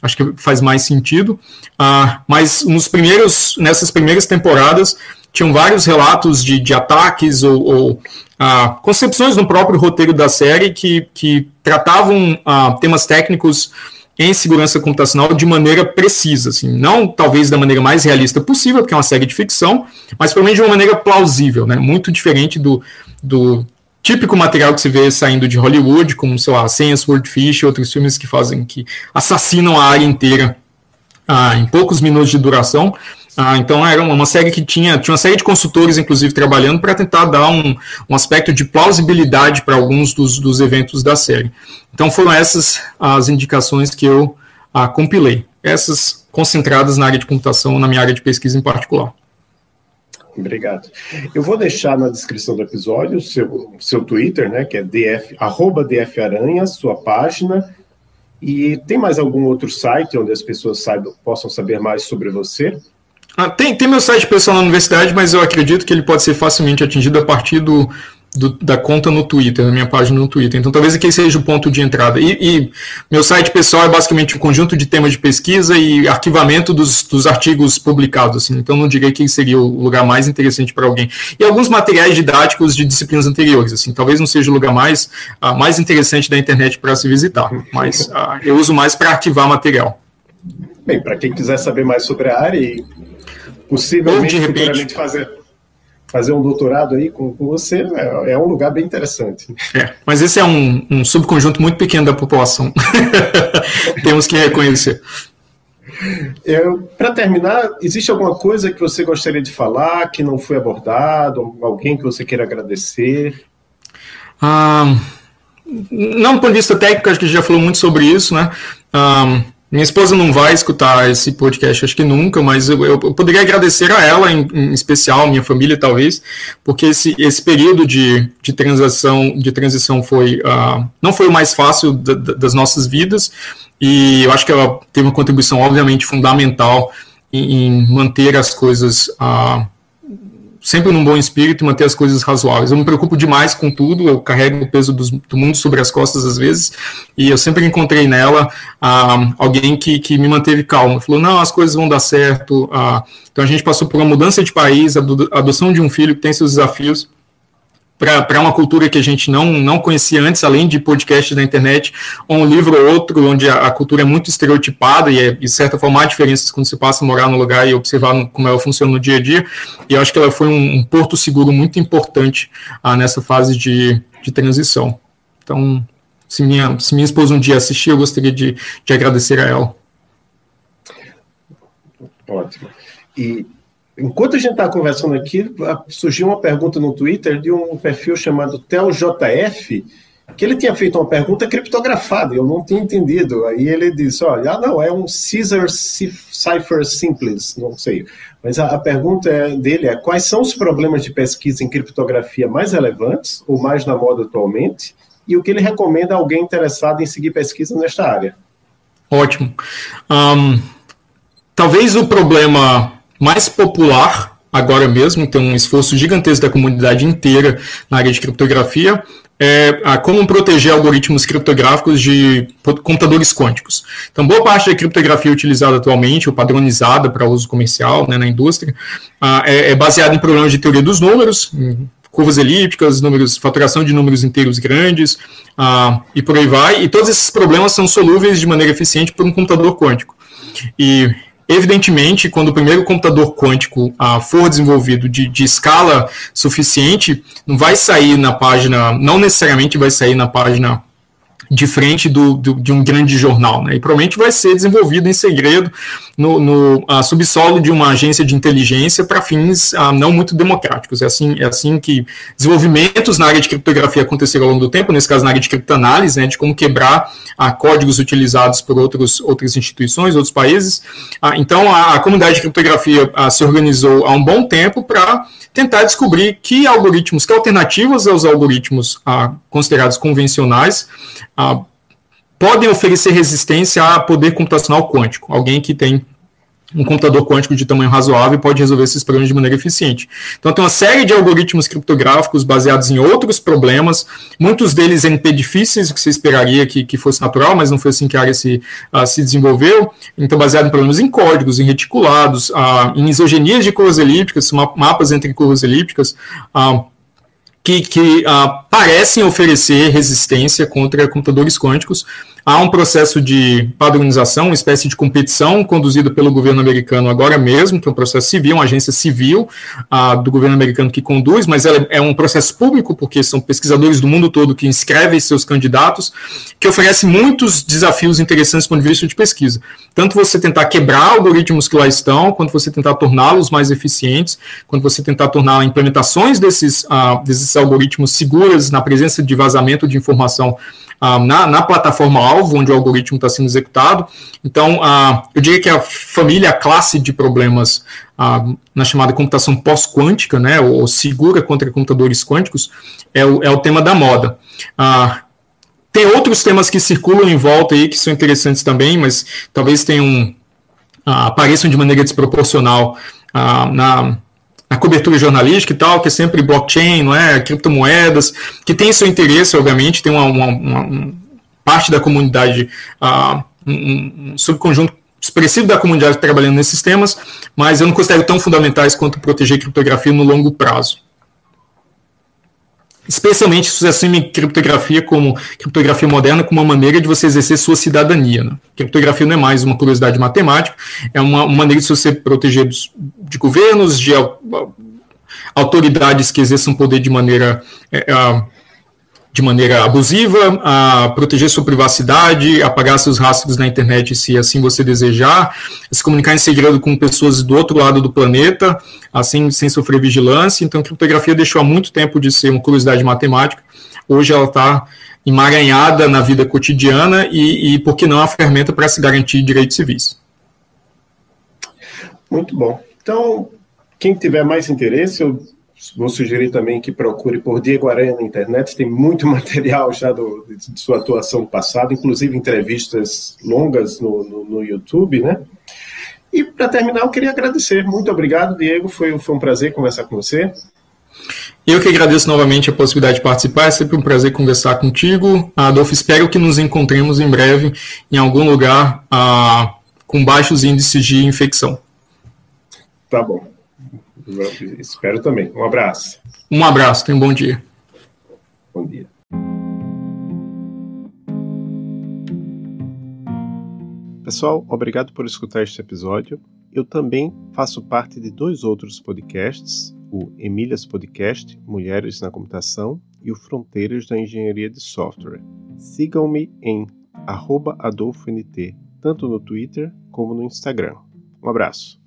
acho que faz mais sentido. Uh, mas nos primeiros, nessas primeiras temporadas tinham vários relatos de, de ataques ou, ou uh, concepções no próprio roteiro da série que, que tratavam uh, temas técnicos em segurança computacional de maneira precisa, assim, não talvez da maneira mais realista possível, porque é uma série de ficção, mas pelo menos de uma maneira plausível, né, muito diferente do, do típico material que se vê saindo de Hollywood, como, sei lá, Senha e outros filmes que fazem, que assassinam a área inteira ah, em poucos minutos de duração. Ah, então era uma série que tinha, tinha uma série de consultores, inclusive, trabalhando para tentar dar um, um aspecto de plausibilidade para alguns dos, dos eventos da série. Então foram essas as indicações que eu ah, compilei. Essas concentradas na área de computação, na minha área de pesquisa em particular. Obrigado. Eu vou deixar na descrição do episódio o seu, seu Twitter, né, que é df, arroba dfaranha, sua página. E tem mais algum outro site onde as pessoas saibam, possam saber mais sobre você? Ah, tem, tem meu site pessoal na universidade, mas eu acredito que ele pode ser facilmente atingido a partir do, do, da conta no Twitter, da minha página no Twitter. Então, talvez aqui seja o ponto de entrada. E, e, meu site pessoal é basicamente um conjunto de temas de pesquisa e arquivamento dos, dos artigos publicados. Assim. Então, não diria que seria o lugar mais interessante para alguém. E alguns materiais didáticos de disciplinas anteriores. Assim, talvez não seja o lugar mais, uh, mais interessante da internet para se visitar, mas uh, eu uso mais para arquivar material. Bem, para quem quiser saber mais sobre a área e possivelmente Ou de repente, fazer fazer um doutorado aí com, com você é, é, um lugar bem interessante. É, mas esse é um, um subconjunto muito pequeno da população. (laughs) Temos que reconhecer. Para terminar, existe alguma coisa que você gostaria de falar que não foi abordado? Alguém que você queira agradecer? Ah, não do ponto de vista técnico, acho que a gente já falou muito sobre isso, né? Ah, minha esposa não vai escutar esse podcast, acho que nunca, mas eu, eu poderia agradecer a ela, em, em, especial, minha família, talvez, porque esse, esse período de, de, transição, de transição foi, uh, não foi o mais fácil da, das nossas vidas, e eu acho que ela teve uma contribuição, obviamente, fundamental em, em manter as coisas. Uh, sempre num bom espírito e manter as coisas razoáveis. Eu me preocupo demais com tudo, eu carrego o peso do, do mundo sobre as costas às vezes, e eu sempre encontrei nela ah, alguém que, que me manteve calmo. Falou, não, as coisas vão dar certo. Ah, então a gente passou por uma mudança de país, a adoção de um filho que tem seus desafios, para uma cultura que a gente não, não conhecia antes, além de podcasts da internet, ou um livro ou outro, onde a, a cultura é muito estereotipada e, é, de certa forma, há diferenças quando você passa a morar no lugar e observar no, como ela funciona no dia a dia. E eu acho que ela foi um, um porto seguro muito importante ah, nessa fase de, de transição. Então, se minha, se minha esposa um dia assistir, eu gostaria de, de agradecer a ela. Ótimo. E Enquanto a gente está conversando aqui, surgiu uma pergunta no Twitter de um perfil chamado TelJF, que ele tinha feito uma pergunta criptografada, eu não tinha entendido. Aí ele disse: olha, ah, não, é um Caesar Cipher Simples, não sei. Mas a, a pergunta é, dele é: quais são os problemas de pesquisa em criptografia mais relevantes, ou mais na moda atualmente, e o que ele recomenda a alguém interessado em seguir pesquisa nesta área? Ótimo. Um, talvez o problema mais popular agora mesmo, tem um esforço gigantesco da comunidade inteira na área de criptografia, é a como proteger algoritmos criptográficos de computadores quânticos. Então, boa parte da criptografia utilizada atualmente, ou padronizada para uso comercial né, na indústria, é, é baseada em problemas de teoria dos números, curvas elípticas, números, faturação de números inteiros grandes, e por aí vai. E todos esses problemas são solúveis de maneira eficiente por um computador quântico. E Evidentemente, quando o primeiro computador quântico ah, for desenvolvido de, de, escala suficiente, não vai sair na página, não necessariamente vai sair na página de frente do, do, de um grande jornal, né? E provavelmente vai ser desenvolvido em segredo no, no uh, subsolo de uma agência de inteligência para fins uh, não muito democráticos. É assim, é assim que desenvolvimentos na área de criptografia aconteceram ao longo do tempo, nesse caso na área de criptoanálise, né, de como quebrar uh, códigos utilizados por outros, outras instituições, outros países. então, a, a, comunidade de criptografia se organizou há um bom tempo para tentar descobrir que algoritmos, que alternativas aos algoritmos ah, considerados convencionais ah, podem oferecer resistência a poder computacional quântico. Alguém que tem um computador quântico de tamanho razoável pode resolver esses problemas de maneira eficiente. Então, tem uma série de algoritmos criptográficos baseados em outros problemas, muitos deles NP difíceis, o que você esperaria que, que fosse natural, mas não foi assim que a área se, uh, se desenvolveu. Então, baseado em problemas em códigos, em reticulados, uh, em isogenias de curvas elípticas, mapas entre curvas elípticas, uh, que, que parecem oferecer resistência contra computadores quânticos, Há um processo de padronização, uma espécie de competição conduzido pelo governo americano agora mesmo, que é um processo civil, uma agência civil do governo americano que conduz, mas é um processo público, porque são pesquisadores do mundo todo que inscrevem seus candidatos, que oferece muitos desafios interessantes do ponto de vista de pesquisa. Tanto você tentar quebrar algoritmos que lá estão, quanto você tentar torná-los mais eficientes, quanto você tentar tornar implementações desses, uh, desses algoritmos seguras na presença de vazamento de informação ah, na, na plataforma-alvo, onde o algoritmo está sendo executado. Então, ah, eu diria que a família, a classe de problemas ah, na chamada computação pós-quântica, né, ou segura contra computadores quânticos, é o, é o tema da moda. tem outros temas que circulam em volta aí que são interessantes também, mas talvez tenham apareçam de maneira desproporcional na a cobertura jornalística e tal, que é sempre blockchain, não é? criptomoedas, que tem seu interesse, obviamente, tem uma, uma, uma parte da comunidade, uh, um, um subconjunto expressivo da comunidade trabalhando nesses temas, mas eu não considero tão fundamentais quanto proteger criptografia no longo prazo especialmente se você assume criptografia como criptografia moderna como uma maneira de você exercer sua cidadania. Né? Criptografia não é mais uma curiosidade matemática, é uma, uma maneira de você proteger dos, de governos, de autoridades que exerçam poder de maneira é, de maneira abusiva, a proteger sua privacidade, apagar seus rastros na internet se assim você desejar, se comunicar em segredo com pessoas do outro lado do planeta, assim sem sofrer vigilância. Então, criptografia deixou há muito tempo de ser uma curiosidade matemática. Hoje ela está emaranhada na vida cotidiana e, e, por que não, a ferramenta para se garantir direitos civis. Muito bom. Então, quem tiver mais interesse, eu Vou sugerir também que procure por Diego Aranha na internet, tem muito (laughs) material já do, de sua atuação passada, inclusive entrevistas longas no, no, no YouTube, né? E para terminar, eu queria agradecer. Muito obrigado, Diego. Foi, foi um prazer conversar com você. Eu que agradeço novamente a possibilidade de participar. É sempre um prazer conversar contigo. Adolfo, espero que nos encontremos em breve em algum lugar ah, com baixos índices de infecção. Tá bom. Espero também. Um abraço. Um abraço, tenha um bom dia. Bom dia. Pessoal, obrigado por escutar este episódio. Eu também faço parte de dois outros podcasts, o Emílias Podcast, Mulheres na Computação, e o Fronteiras da Engenharia de Software. Sigam-me em AdolfoNT, tanto no Twitter como no Instagram. Um abraço.